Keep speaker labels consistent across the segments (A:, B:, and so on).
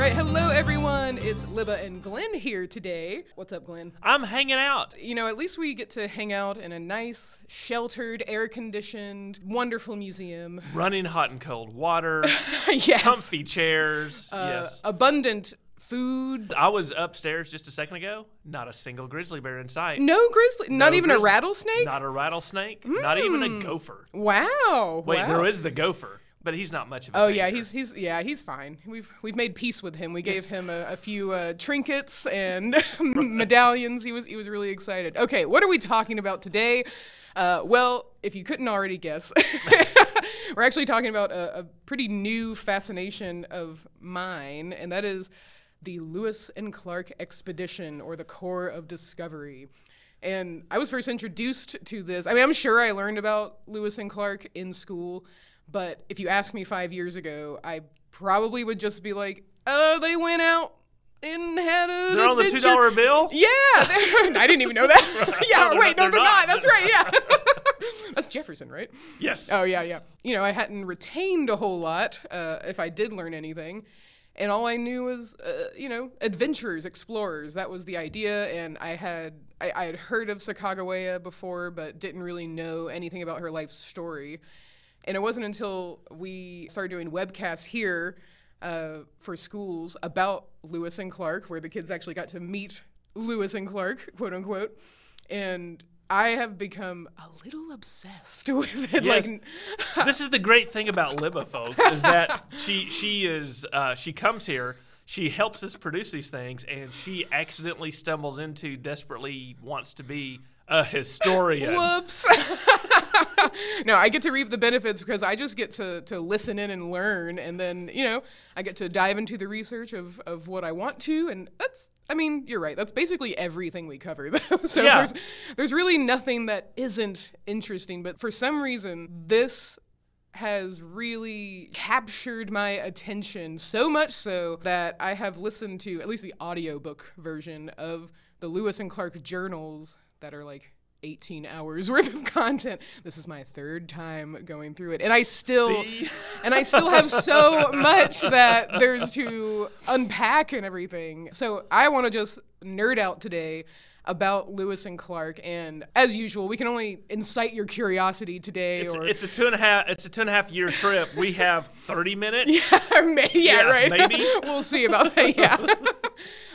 A: right, hello everyone. It's Libba and Glenn here today. What's up, Glenn?
B: I'm hanging out.
A: You know, at least we get to hang out in a nice, sheltered, air-conditioned, wonderful museum.
B: Running hot and cold water,
A: yes.
B: comfy chairs.
A: Uh,
B: yes.
A: Abundant food.
B: I was upstairs just a second ago. Not a single grizzly bear in sight.
A: No grizzly. Not
B: No
A: even a rattlesnake.
B: Not a rattlesnake. Not even a gopher.
A: wow.
B: Wait,
A: wow.
B: there is the gopher, but he's not much of a
A: Oh yeah, he's he's yeah he's fine. We've we've made peace with him. We gave him a, a few uh, trinkets and medallions. He was he was really excited. Okay, what are we talking about today? Uh, well, if you couldn't already guess, we're actually talking about a, a pretty new fascination of mine, and that is the Lewis and Clark expedition or the Corps of Discovery. And I was first introduced to this. I mean, I'm sure I learned about Lewis and Clark in school, but if you ask me five years ago, I probably would just be like, "Oh, they went out and had an
B: They're on the two dollar bill.
A: Yeah, I didn't even know that. yeah,
B: No,
A: wait, no,
B: they're
A: they're not.
B: not.
A: That's right. Yeah, that's Jefferson, right?
B: Yes.
A: Oh yeah, yeah. You know, I hadn't retained a whole lot uh, if I did learn anything, and all I knew was, uh, you know, adventurers, explorers. That was the idea, and I had I, I had heard of Sacagawea before, but didn't really know anything about her life story. And it wasn't until we started doing webcasts here uh, for schools about Lewis and Clark, where the kids actually got to meet Lewis and Clark, quote unquote, and I have become a little obsessed with it.
B: Yes.
A: Like,
B: this is the great thing about Libba, folks, is that she she is uh, she comes here, she helps us produce these things, and she accidentally stumbles into desperately wants to be a historian.
A: whoops. no, I get to reap the benefits because I just get to, to listen in and learn. And then, you know, I get to dive into the research of, of what I want to. And that's, I mean, you're right. That's basically everything we cover, though. so
B: Yeah.
A: there's, there's really nothing that isn't interesting. But for some reason, this has really captured my attention so much so that I have listened to at least the audiobook version of the Lewis and Clark journals that are like 18 hours worth of content. This is my third time going through it and I still
B: See?
A: and I still have so much that there's to unpack and everything. So I want to just nerd out today about Lewis and Clark and as usual we can only incite your curiosity today
B: It's,
A: or
B: it's a two and a half. It's a two and a half year trip. We have thirty minutes.
A: May- yeah,
B: Yeah,
A: right.
B: maybe.
A: we'll see about that. Yeah.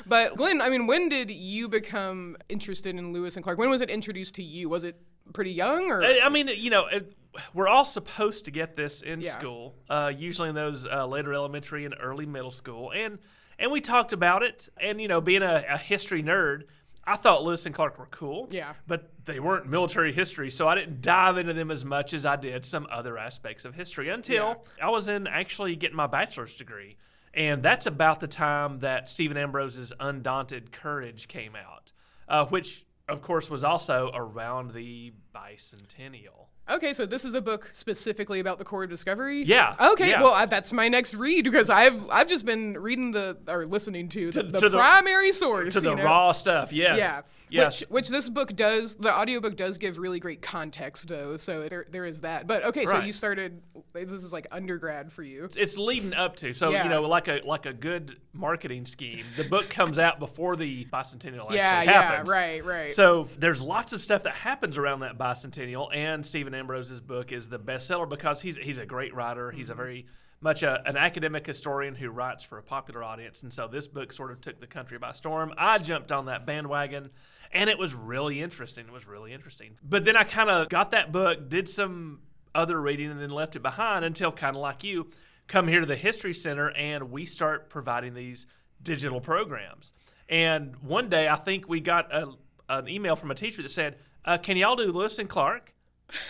A: But Glenn, I mean, when did you become interested in Lewis and Clark? When was it introduced to you? Was it pretty young or?
B: I mean, you know, it, we're all supposed to get this in
A: Yeah.
B: school, uh, usually in those uh, later elementary and early middle school, and and we talked about it. And you know, being a, a history nerd, I thought Lewis and Clark were cool.
A: Yeah.
B: But they weren't military history, so I didn't dive into them as much as I did some other aspects of history until I was in actually getting my bachelor's degree. And that's about the time that Stephen Ambrose's Undaunted Courage came out, uh, which, of course, was also around the bicentennial.
A: Okay, so this is a book specifically about the Corps of Discovery.
B: Yeah,
A: Okay,
B: yeah.
A: well I, that's my next read because I've I've just been reading the or listening to the, the
B: to the-
A: primary source
B: To the
A: know?
B: raw stuff, yes.
A: Yeah.
B: Yes.
A: Which, which this book does, the audiobook does give really great context, though. So there, there is that. But okay, so
B: Right.
A: you started, this is like undergrad for you.
B: it's leading up to. So
A: Yeah.
B: you know, like a like a good marketing scheme, the book comes out before the bicentennial actually
A: Yeah, yeah,
B: happens.
A: right, right.
B: So there's lots of stuff that happens around that bicentennial, and Stephen Ambrose's book is the bestseller because he's he's a great writer. He's
A: Mm-hmm.
B: a very much a, an academic historian who writes for a popular audience, and so this book sort of took the country by storm. I jumped on that bandwagon, and it was really interesting. It was really interesting. But then I kind of got that book, did some other reading, and then left it behind until kind of like you come here to the History Center, and we start providing these digital programs. And one day, I think we got a, an email from a teacher that said, uh, "Can y'all do Lewis and Clark?"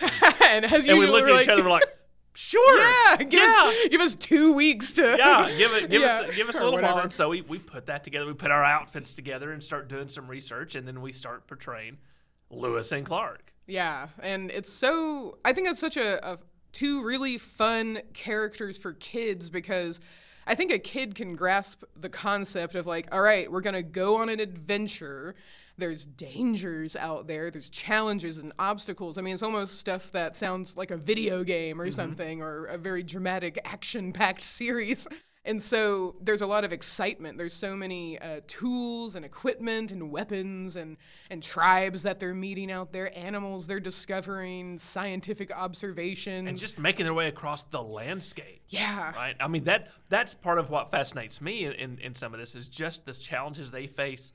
A: and as
B: And
A: usual,
B: we looked at
A: like,
B: each other, we're like, "Sure,
A: yeah, give,
B: yeah,
A: Us, give us two weeks to.
B: yeah, give it, give
A: Yeah,
B: us, give us a little while."
A: whatever.
B: And so we, we put that together. We put our outfits together and start doing some research, and then we start portraying Lewis and Clark.
A: Yeah, and it's so. I think it's such a, a two really fun characters for kids because I think a kid can grasp the concept of like, all right, we're gonna go on an adventure. There's dangers out there. There's challenges and obstacles. I mean, it's almost stuff that sounds like a video game or something, or a very dramatic, action-packed series. And so there's a lot of excitement. There's so many uh, tools and equipment and weapons and, and tribes that they're meeting out there, animals they're discovering, scientific observations.
B: and just making their way across the landscape.
A: yeah.
B: Right. I mean that that's part of what fascinates me in, in some of this is just the challenges they face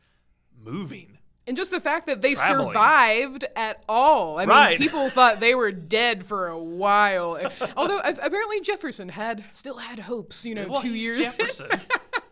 B: moving.
A: And just the fact that they
B: Traveling.
A: survived at all. I
B: Right.
A: mean, people thought they were dead for a while. Although apparently Jefferson had still had hopes, you know,
B: Well,
A: two years.
B: Jefferson.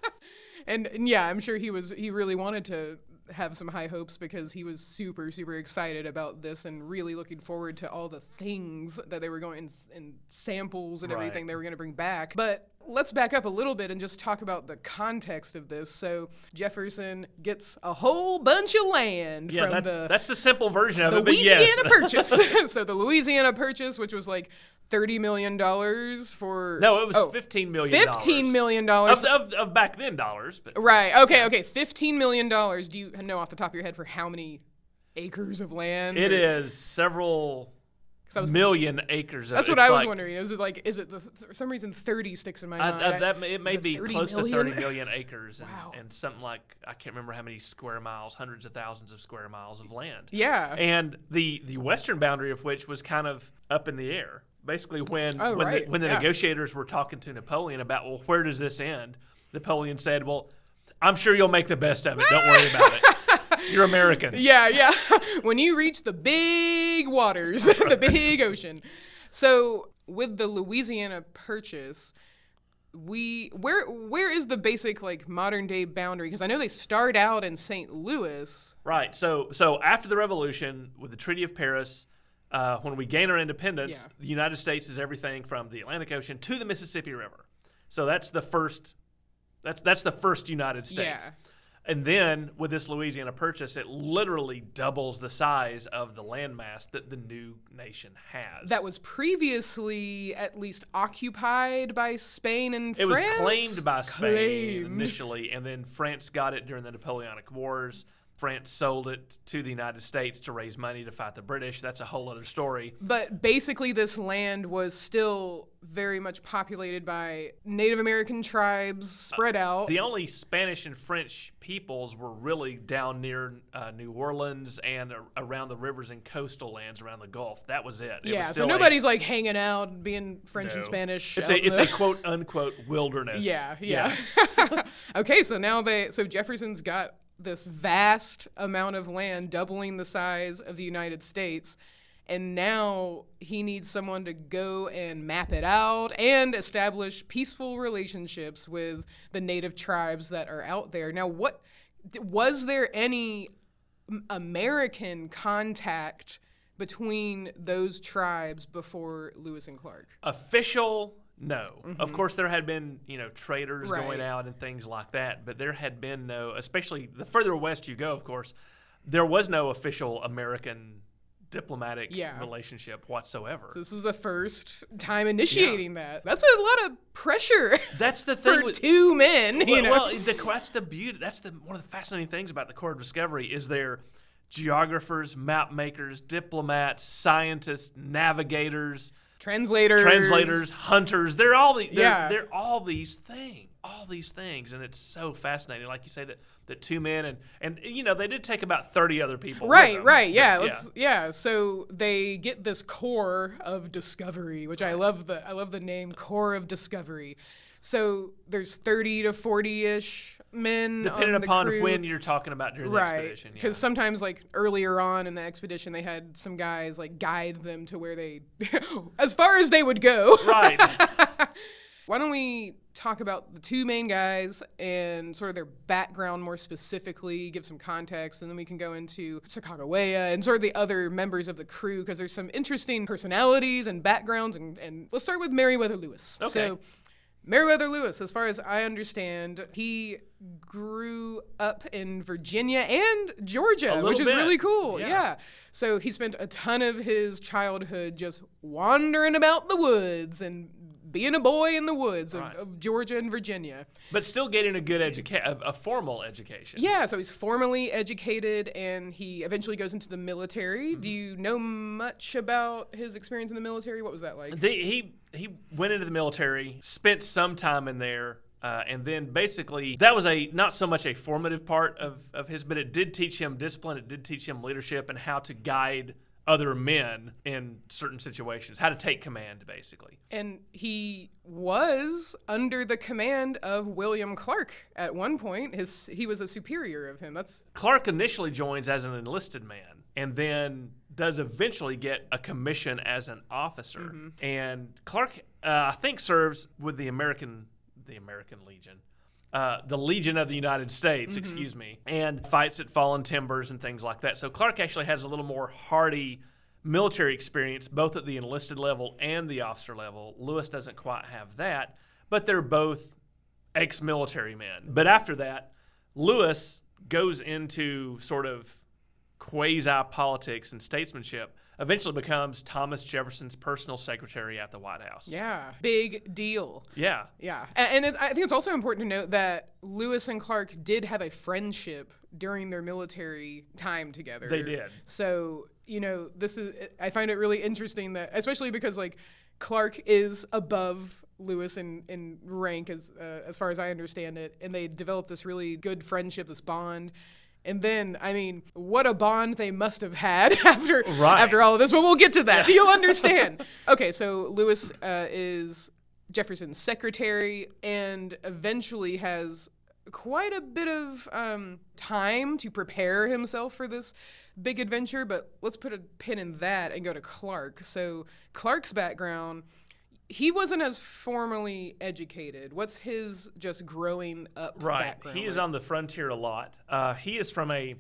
A: and, and yeah, I'm sure he was he really wanted to have some high hopes because he was super super excited about this and really looking forward to all the things that they were going and, and samples and
B: Right.
A: everything they were going to bring back. But let's back up a little bit and just talk about the context of this. So Jefferson gets a whole bunch of land
B: yeah,
A: from
B: that's,
A: the
B: that's the simple version of
A: the
B: it. But
A: Louisiana
B: yes.
A: Purchase. so the Louisiana Purchase, which was like thirty million dollars for
B: no, it was
A: oh,
B: fifteen million.
A: fifteen million dollars
B: of, of, of back then dollars, but
A: Right. Okay. Okay. Fifteen million dollars. Do you know off the top of your head for how many acres of land?
B: it
A: Or-
B: is several
A: I was-
B: million acres. Of,
A: That's what I was
B: like-
A: wondering. Is it like? Is it the, for some reason thirty sticks in my mind?
B: I,
A: I-
B: that it may
A: it
B: be close
A: million?
B: to 30 million acres and,
A: Wow.
B: and something like I can't remember how many square miles, hundreds of thousands of square miles of land.
A: yeah.
B: And the the western boundary of which was kind of up in the air. Basically, when
A: Oh,
B: when,
A: right,
B: the, when the
A: yeah.
B: negotiators were talking to Napoleon about, well, where does this end? Napoleon said, well, I'm sure you'll make the best of it. Don't worry about it. You're Americans.
A: Yeah, yeah. when you reach the big waters, the big ocean. So with the Louisiana Purchase, we where where is the basic like modern day boundary? Because I know they start out in St. Louis.
B: Right. So so after the Revolution, with the Treaty of Paris, uh, when we gain our independence,
A: Yeah.
B: the United States is everything from the Atlantic Ocean to the Mississippi River. So that's the first. That's that's the first United States.
A: Yeah.
B: And then with this Louisiana Purchase, it literally doubles the size of the landmass that the new nation has.
A: That was previously at least occupied by Spain and France?
B: It was claimed by Spain
A: Claimed.
B: initially, and then France got it during the Napoleonic Wars. France sold it to the United States to raise money to fight the British. That's a whole other story.
A: But basically, this land was still very much populated by Native American tribes spread out.
B: The only Spanish and French peoples were really down near uh, New Orleans and around the rivers and coastal lands around the Gulf. That was it. It was
A: yeah, so
B: still a-
A: nobody's like hanging out, being French
B: no.
A: and Spanish.
B: It's a, it's a quote unquote wilderness.
A: Yeah, yeah. okay, so now they so Jefferson's got this vast amount of land, doubling the size of the United States, and now he needs someone to go and map it out and establish peaceful relationships with the native tribes that are out there. Now, what was there any American contact between those tribes before Lewis and Clark?
B: Official, no. Of course, there had been you know traders
A: Mm-hmm. Right.
B: going out and things like that, but there had been no. Especially the further west you go, of course, there was no official American diplomatic
A: Yeah.
B: relationship whatsoever.
A: So this is the first time initiating that. That's a lot of pressure
B: That's the thing
A: for
B: with
A: two men. You
B: well,
A: know,
B: well, the, that's the beauty. That's the one of the fascinating things about the Corps of Discovery is they're geographers, map makers, diplomats, scientists, navigators,
A: translators,
B: translators, hunters. They're all the, they're,
A: Yeah.
B: they're all these things, all these things, and it's so fascinating. Like you say that that two men and and you know they did take about thirty other people. with
A: Right,
B: them,
A: right, yeah, let's yeah. So they get this Corps of Discovery, which I love the I love the name Corps of Discovery. So there's 30 to 40 ish men
B: depending upon
A: crew.
B: when you're talking about during the expedition.
A: because
B: Yeah.
A: sometimes like earlier on in the expedition they had some guys like guide them to where they as far as they would go
B: right.
A: Why don't we talk about the two main guys and sort of their background more specifically, give some context, and then we can go into Sacagawea and sort of the other members of the crew because there's some interesting personalities and backgrounds. And, and let's start with Meriwether Lewis.
B: Okay.
A: So, Meriwether Lewis, as far as I understand, he grew up in Virginia and Georgia, which is
B: bit.
A: really cool.
B: Yeah.
A: yeah. So he spent a ton of his childhood just wandering about the woods and being a boy in the woods of,
B: Right.
A: of Georgia and Virginia.
B: but still getting a good education, a, a formal education.
A: Yeah, so he's formally educated and he eventually goes into the military.
B: Mm-hmm.
A: Do you know much about his experience in the military? What was that like?
B: The, he he went into the military, spent some time in there, Uh, and then basically, that was a not so much a formative part of, of his, but it did teach him discipline. It did teach him leadership and how to guide other men in certain situations, how to take command, basically.
A: And he was under the command of William Clark at one point. His he was a superior of him. That's
B: Clark initially joins as an enlisted man, and then does eventually get a commission as an officer. And Clark, uh, I think, serves with the American the American Legion. Uh, the Legion of the United States, excuse me, and fights at Fallen Timbers and things like that. So Clark actually has a little more hardy military experience, both at the enlisted level and the officer level. Lewis doesn't quite have that, but they're both ex military men. But after that, Lewis goes into sort of quasi politics and statesmanship, eventually becomes Thomas Jefferson's personal secretary at the White House.
A: yeah, big deal.
B: Yeah.
A: Yeah, and it, I think it's also important to note that Lewis and Clark did have a friendship during their military time together.
B: They did.
A: So you know, this is I find it really interesting that, especially because like Clark is above Lewis in, in rank as uh, as far as I understand it, and they developed this really good friendship, this bond. And then, I mean, what a bond they must have had after
B: Right.
A: after all of this. But we'll get to that. You'll understand. okay, so Lewis uh, is Jefferson's secretary and eventually has quite a bit of um, time to prepare himself for this big adventure. But let's put a pin in that and go to Clark. So, Clark's background. He wasn't as formally educated. What's his just growing up
B: Right.
A: background?
B: He is on the frontier a lot. Uh, he is from a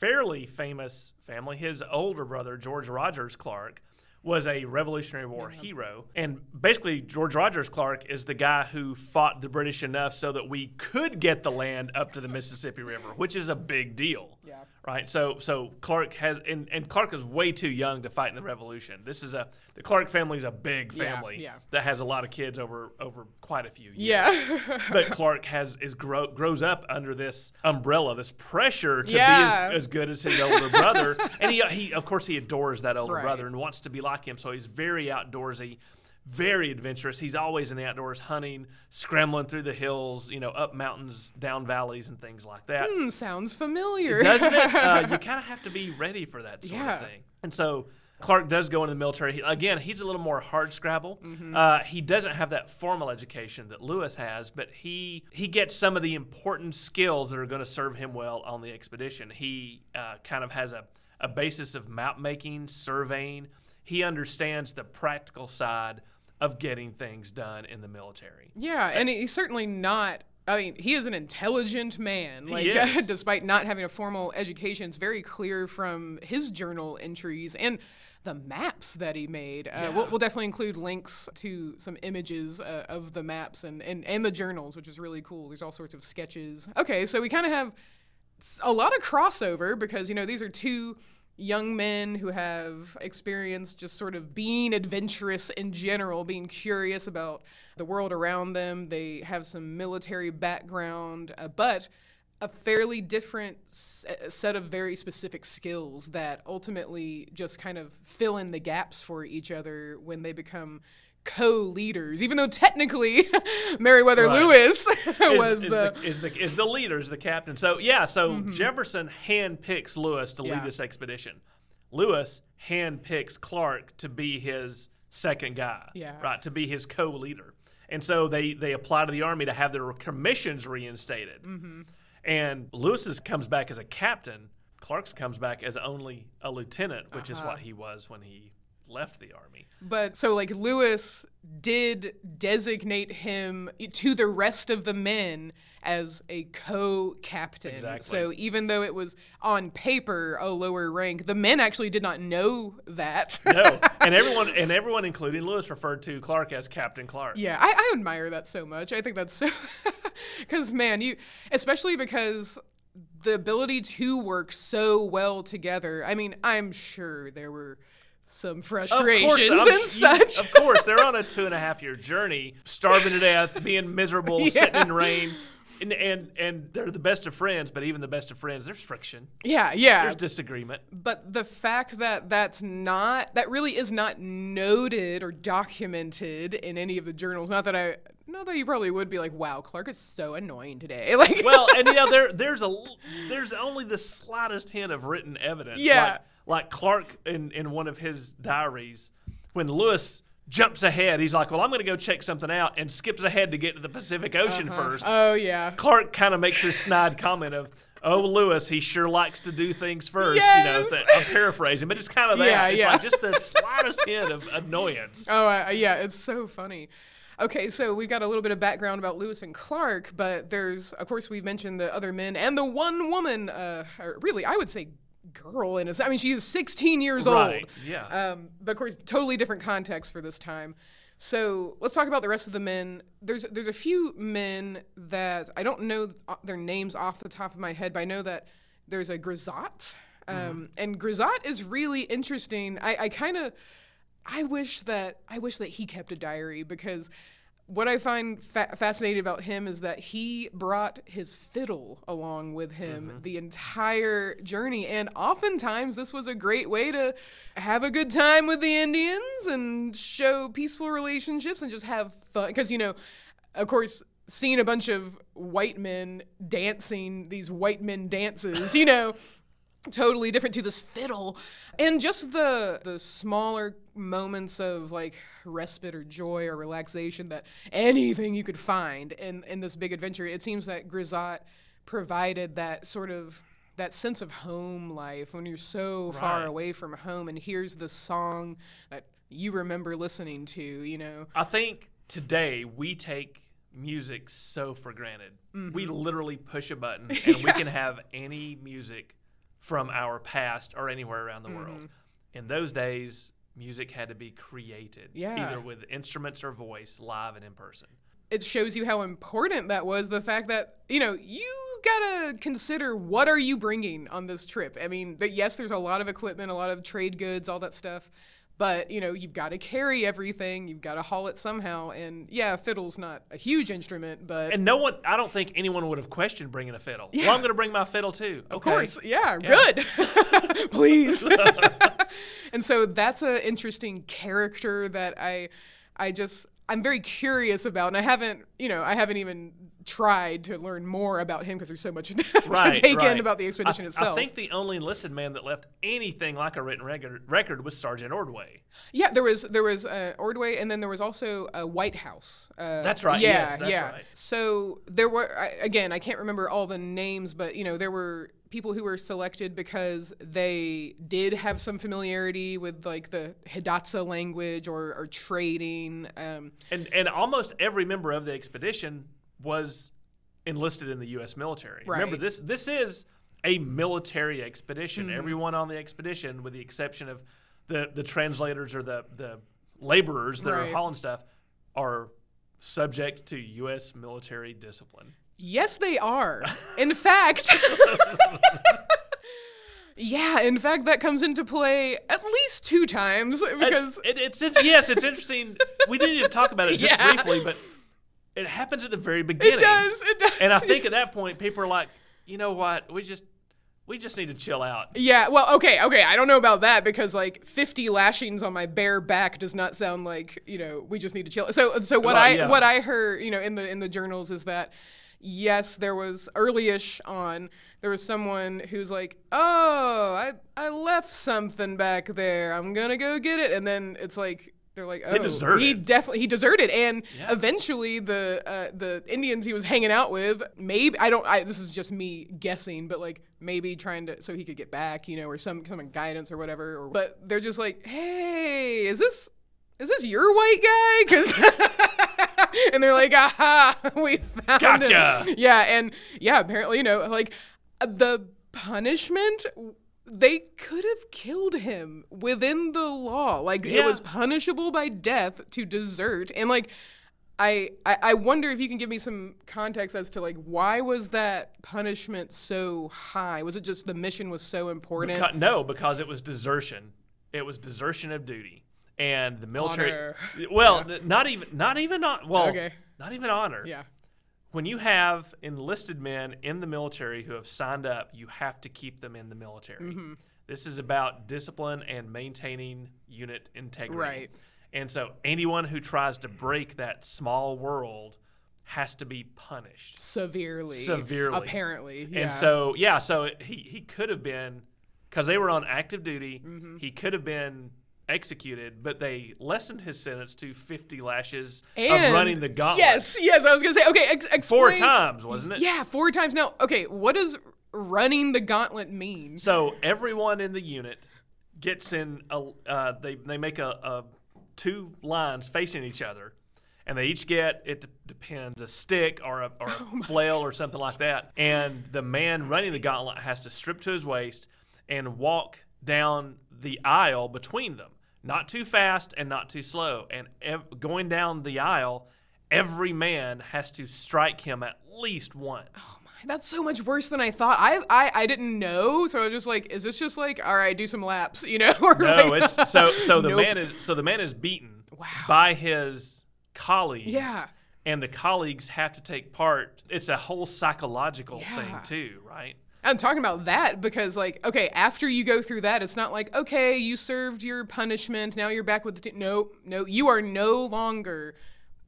B: fairly famous family. His older brother, George Rogers Clark, was a Revolutionary War hero. And basically, George Rogers Clark is the guy who fought the British enough so that we could get the land up to the Mississippi River, which is a big deal.
A: Yeah.
B: Right. So so Clark has and, and Clark is way too young to fight in the Revolution. This is a the Clark family is a big
A: Yeah,
B: family
A: yeah.
B: that has a lot of kids over over quite a few years
A: Yeah.
B: but Clark has is grow, grows up under this umbrella, this pressure to
A: Yeah.
B: be as, as good as his older brother, and he, he of course he adores that older
A: Right.
B: brother and wants to be like him. So he's very outdoorsy, very adventurous. He's always in the outdoors, hunting, scrambling through the hills, you know, up mountains, down valleys, and things like that.
A: Hmm, sounds familiar.
B: Doesn't it? Uh, you kind of have to be ready for that sort
A: Yeah.
B: of thing. And so Clark does go into the military. He, again, he's a little more hard scrabble.
A: Mm-hmm.
B: Uh, he doesn't have that formal education that Lewis has, but he he gets some of the important skills that are going to serve him well on the expedition. He uh, kind of has a, a basis of map making, surveying. He understands the practical side of getting things done in the military.
A: Yeah, and he's certainly not. I mean, he is an intelligent man. Like, despite not having a formal education, it's very clear from his journal entries and the maps that he made. Uh, we'll,
B: Yeah.
A: we'll definitely include links to some images uh, of the maps and, and, and the journals, which is really cool. There's all sorts of sketches. Okay, so we kind of have a lot of crossover because, you know, these are two young men who have experience just sort of being adventurous in general, being curious about the world around them. They have some military background, uh, but a fairly different uh, set of very specific skills that ultimately just kind of fill in the gaps for each other when they become co-leaders even though technically Meriwether
B: Right.
A: Lewis
B: is,
A: was
B: is
A: the,
B: is the is the leader, is the captain. So yeah, so Jefferson handpicks Lewis to
A: Yeah.
B: lead this expedition. Lewis handpicks Clark to be his second guy,
A: Yeah.
B: right, to be his co-leader. And so they they apply to the army to have their commissions reinstated.
A: Mm-hmm.
B: And Lewis's comes back as a captain. Clark's comes back as only a lieutenant, which is
A: Uh-huh.
B: what he was when he left the army.
A: But so like Lewis did designate him to the rest of the men as a co-captain.
B: Exactly.
A: So even though it was on paper a lower rank, the men actually did not know that.
B: No, and everyone and everyone, including Lewis, referred to Clark as Captain Clark.
A: Yeah, I, I admire that so much. I think that's so because man, you especially because the ability to work so well together. I mean, I'm sure there were some frustrations
B: course,
A: and such.
B: Of course, they're on a two and a half year journey, starving to death, being miserable, sitting in rain, and, and and they're the best of friends. But even the best of friends, there's friction,
A: yeah, yeah.
B: there's disagreement.
A: But the fact that that's not that really is not noted or documented in any of the journals. Not that I no, that you probably would be like, wow, Clark is so annoying today. Like,
B: well, and you know there there's a there's only the slightest hint of written evidence.
A: Yeah.
B: Like, like Clark in in one of his diaries when Lewis jumps ahead, he's like, "Well, I'm going to go check something out," and skips ahead to get to the Pacific Ocean first.
A: oh yeah,
B: Clark kind of makes this snide comment of. Oh, Lewis, he sure likes to do things first.
A: Yes.
B: You know, I'm paraphrasing, but it's kind of that.
A: Yeah,
B: it's
A: yeah.
B: like just the slightest hint of annoyance.
A: Oh, uh, yeah, it's so funny. Okay, so we've got a little bit of background about Lewis and Clark, but there's, of course, we've mentioned the other men and the one woman, uh, or really, I would say girl in a I mean, she is 16 years
B: Right,
A: old.
B: yeah.
A: Um, but of course, totally different context for this time. So let's talk about the rest of the men. There's there's a few men that I don't know uh, their names off the top of my head, but I know that there's a Cruzatte, um, and Cruzatte is really interesting. I, I kind of I wish that I wish that he kept a diary because what I find fa- fascinating about him is that he brought his fiddle along with him mm-hmm. the entire journey, and oftentimes this was a great way to have a good time with the Indians and show peaceful relationships and just have fun. Because you know, of course. Seeing a bunch of white men dancing these white men dances, you know, totally different to this fiddle and just the the smaller moments of like respite or joy or relaxation that anything you could find in in this big adventure it seems that Cruzatte provided that sort of that sense of home life when you're so far away from home and here's the song that you remember listening to you know
B: I think today we take music so for granted.
A: Mm-hmm.
B: We literally push a button and we can have any music from our past or anywhere around the
A: Mm-hmm.
B: world. In those days, music had to be created,
A: Yeah.
B: either with instruments or voice, live and in person.
A: it shows you how important that was the fact that you know you gotta consider what are you bringing on this trip i mean that yes there's a lot of equipment a lot of trade goods all that stuff but you know you've got to carry everything you've got to haul it somehow and yeah fiddle's not a huge instrument but
B: And no one, I don't think anyone would have questioned bringing a fiddle. Well, I'm going to bring my fiddle too.
A: Of course, yeah, good. Please. and so that's an interesting character that I, I just I'm very curious about, and I haven't, you know, I haven't even tried to learn more about him because there's so much to
B: Right,
A: take
B: right.
A: in about the expedition
B: I,
A: itself.
B: I think the only enlisted man that left anything like a written record, record was Sergeant Ordway.
A: yeah, there was there was uh, Ordway, and then there was also a Whitehouse. Uh,
B: That's right,
A: Yeah,
B: yes, that's
A: yeah.
B: right.
A: So there were I, again, I can't remember all the names, but you know, there were people who were selected because they did have some familiarity with like the Hidatsa language or, or trading. Um,
B: And and almost every member of the expedition was enlisted in the U.S. military.
A: Right.
B: Remember this this is a military expedition.
A: Mm-hmm.
B: Everyone on the expedition, with the exception of the the translators or the the laborers that
A: Right.
B: are hauling stuff, are subject to U.S. military discipline.
A: Yes, they are. In fact, yeah, in fact, that comes into play at least two times because
B: it, it's it, yes, it's interesting. we didn't even talk about it just
A: Yeah.
B: briefly, but it happens at the very beginning.
A: it does. It does.
B: And I think at that point, people are like, you know what? We just we just need to chill out.
A: Yeah, well, okay, okay. I don't know about that because like 50 lashings on my bare back does not sound like, you know, we just need to chill. So so what
B: Well,
A: I
B: yeah.
A: what I heard, you know, in the in the journals is that yes, there was early-ish on there was someone who's like, "Oh, I I left something back there. I'm going to go get it." And then it's like they're like, "Oh,
B: deserted.
A: he definitely he deserted." And
B: Yeah.
A: eventually the uh, the Indians he was hanging out with, maybe I don't I this is just me guessing, but like maybe trying to so he could get back, you know, or some some guidance or whatever. Or, but they're just like, "Hey, is this is this your white guy?" Cuz and they're like, "Aha, we found
B: Gotcha.
A: him." Yeah, and yeah, apparently, you know, like the punishment they could have killed him within the law. Like it was punishable by death to desert. And like I, I I wonder if you can give me some context as to like why was that punishment so high? Was it just the mission was so important?
B: Beca- no, because it was desertion. It was desertion of duty, and the military.
A: Honor.
B: Well, n- not even not even on. Well,
A: Okay.
B: not even honor.
A: yeah.
B: When you have enlisted men in the military who have signed up, you have to keep them in the military.
A: Mm-hmm.
B: This is about discipline and maintaining unit integrity.
A: Right.
B: And so anyone who tries to break that small world has to be punished.
A: Severely.
B: Severely.
A: Apparently. Yeah.
B: And so, yeah, so he, he could have been, because they were on active duty,
A: Mm-hmm.
B: he could have been executed, but they lessened his sentence to 50 lashes
A: and
B: of running the gauntlet.
A: Yes, yes. I was gonna say. Okay, ex- explain.
B: Four times, wasn't it?
A: Yeah, four times. Now, okay, what does running the gauntlet mean?
B: So everyone in the unit gets in a uh, they they make a, a two lines facing each other, and they each get it d- depends a stick or a, or a
A: Oh
B: flail or something like that. And the man running the gauntlet has to strip to his waist and walk down the aisle between them, not too fast and not too slow. And ev- going down the aisle, every man has to strike him at least once.
A: Oh my, that's so much worse than I thought. I, I I didn't know, so I was just like, is this just like, all right, do some laps, you know? Or
B: No,
A: like-
B: it's so so the
A: Nope.
B: man is so the man is beaten
A: Wow.
B: by his colleagues.
A: Yeah.
B: And the colleagues have to take part. It's a whole psychological
A: Yeah.
B: thing too, right?
A: I'm talking about that because, like, okay, after you go through that, it's not like, okay, you served your punishment, now you're back with the team. No, no, you are no longer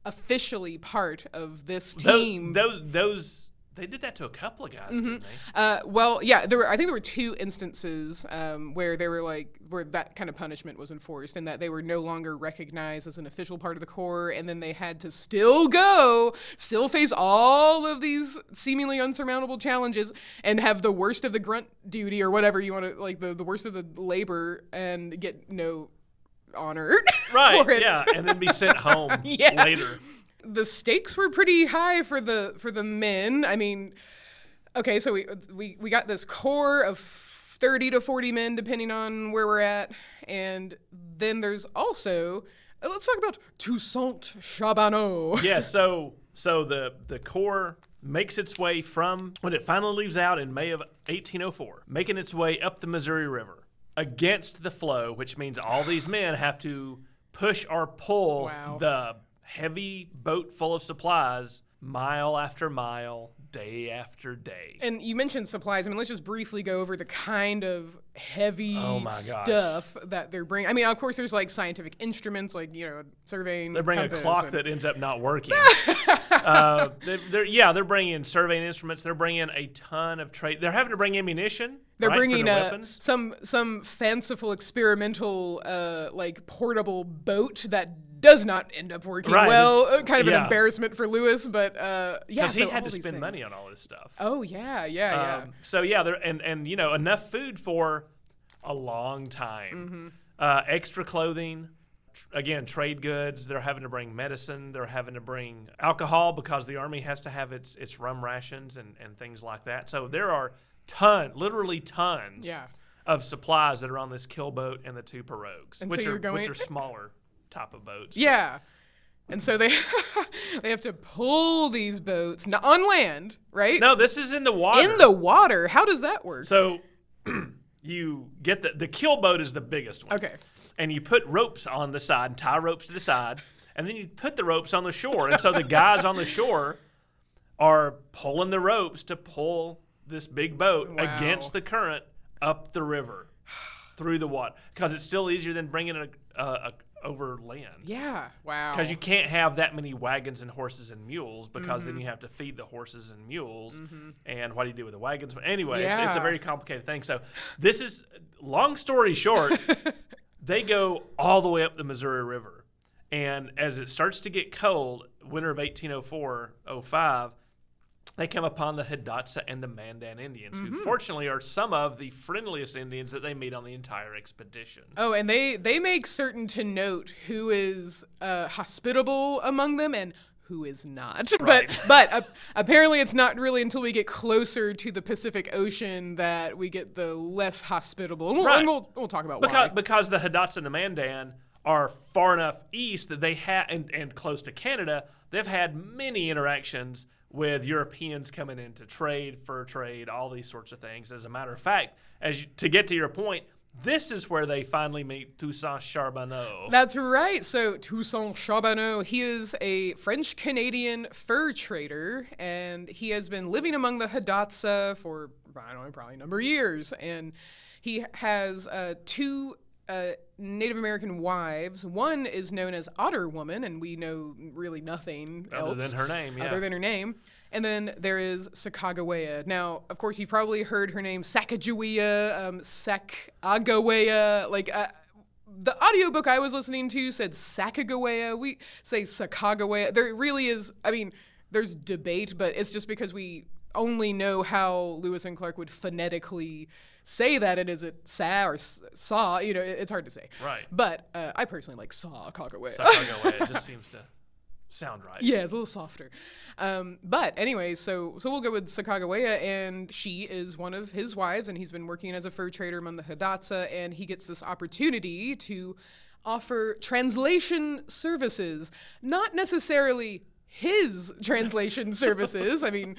A: officially part of this team.
B: Those those they did that to a couple of guys, didn't they?
A: Uh, well, yeah, there were. I think there were two instances um, where they were like where that kind of punishment was enforced, and that they were no longer recognized as an official part of the Corps, and then they had to still go, still face all of these seemingly unsurmountable challenges, and have the worst of the grunt duty or whatever you want to like the the worst of the labor, and get no honor
B: Right.
A: for it.
B: Yeah, and then be sent home
A: Yeah.
B: later.
A: The stakes were pretty high for the for the men. I mean, okay, so we we we got this core of 30 to 40 men depending on where we're at and then there's also uh, let's talk about Toussaint Charbonneau.
B: Yeah, so so the the Corps makes its way from when it finally leaves out in May of 1804, making its way up the Missouri River against the flow, which means all these men have to push or pull
A: Wow.
B: the heavy boat full of supplies mile after mile, day after day.
A: And you mentioned supplies. I mean, let's just briefly go over the kind of heavy
B: Oh
A: stuff that they're bringing. I mean, of course, there's like scientific instruments, like you know, surveying.
B: They bring a clock
A: and-
B: that ends up not working. uh, they, they're, yeah, they're bringing surveying instruments. They're bringing a ton of trade. They're having to bring ammunition.
A: They're
B: right,
A: bringing uh, some some fanciful experimental uh, like portable boat that does not end up working
B: Right.
A: well. Uh, kind of an embarrassment for Lewis, but uh, yeah. So
B: he had to spend
A: things.
B: money on all this stuff.
A: Oh yeah, yeah, yeah.
B: Um, so yeah, there and and you know enough food for a long time.
A: Mm-hmm.
B: Uh, extra clothing, tr- again trade goods. They're having to bring medicine. They're having to bring alcohol because the army has to have its its rum rations and and things like that. So there are ton, literally tons.
A: Yeah.
B: Of supplies that are on this keelboat and the two pirogues,
A: And
B: which
A: so
B: are
A: going-
B: which are smaller type of boats.
A: yeah. And so they they have to pull these boats n- on land, right?
B: No, this is in the water.
A: In the water. How does that work?
B: So you get the the keelboat is the biggest one.
A: Okay.
B: And you put ropes on the side, and tie ropes to the side, and then you put the ropes on the shore. And so the guys on the shore are pulling the ropes to pull this big boat
A: Wow.
B: against the current up the river through the water because it's still easier than bringing a, a, over land.
A: yeah. Wow.
B: Because you can't have that many wagons and horses and mules because
A: Mm-hmm.
B: then you have to feed the horses and mules. And what do you do with the wagons? Anyway, it's, it's a very complicated thing. So, this is long story short, they go all the way up the Missouri River. And as it starts to get cold, winter of 1804 05, they come upon the Hidatsa and the Mandan Indians,
A: Mm-hmm.
B: who fortunately are some of the friendliest Indians that they meet on the entire expedition.
A: Oh, and they they make certain to note who is uh, hospitable among them and who is not.
B: Right.
A: But but uh, apparently it's not really until we get closer to the Pacific Ocean that we get the less hospitable. And we'll,
B: Right.
A: and we'll, we'll talk about
B: because,
A: why.
B: because the Hidatsa and the Mandan are far enough east that they have and, and close to Canada, they've had many interactions with Europeans coming in to trade, fur trade, all these sorts of things. As a matter of fact, as you, to get to your point, this is where they finally meet Toussaint Charbonneau.
A: That's right. So Toussaint Charbonneau, he is a French Canadian fur trader, and he has been living among the Hidatsa for I don't know, probably a number of years, and he has uh, two uh, Native American wives. One is known as Otter Woman, and we know really nothing
B: Other
A: else
B: than her name, yeah.
A: other than her name. And then there is Sacagawea. Now, of course, you've probably heard her name Sacagawea, um, Sacagawea. Like, uh, the audiobook I was listening to said Sacagawea. We say Sacagawea. There really is, I mean, there's debate, but it's just because we only know how Lewis and Clark would phonetically say that. And is it sa or saw? You know, it's hard to say.
B: Right.
A: But uh, I personally like saw Sacagawea.
B: Sacagawea. it just seems to sound right.
A: Yeah, it's a little softer. Um, but anyway, so so we'll go with Sacagawea, and she is one of his wives, and he's been working as a fur trader among the Hidatsa, and he gets this opportunity to offer translation services, not necessarily his translation services. I mean,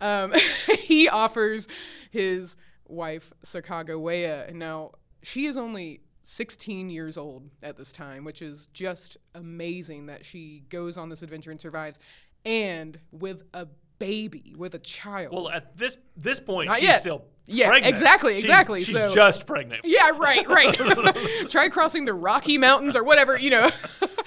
A: um, he offers his wife Chicago Sacagawea. Now, she is only 16 years old at this time, which is just amazing that she goes on this adventure and survives, and with a baby, with a child.
B: Well, at this this point,
A: Not
B: she's
A: yet.
B: still
A: Yeah,
B: pregnant.
A: exactly,
B: She's-
A: exactly.
B: She's,
A: So-
B: just pregnant.
A: yeah, right, right. Try crossing the Rocky Mountains or whatever, you know.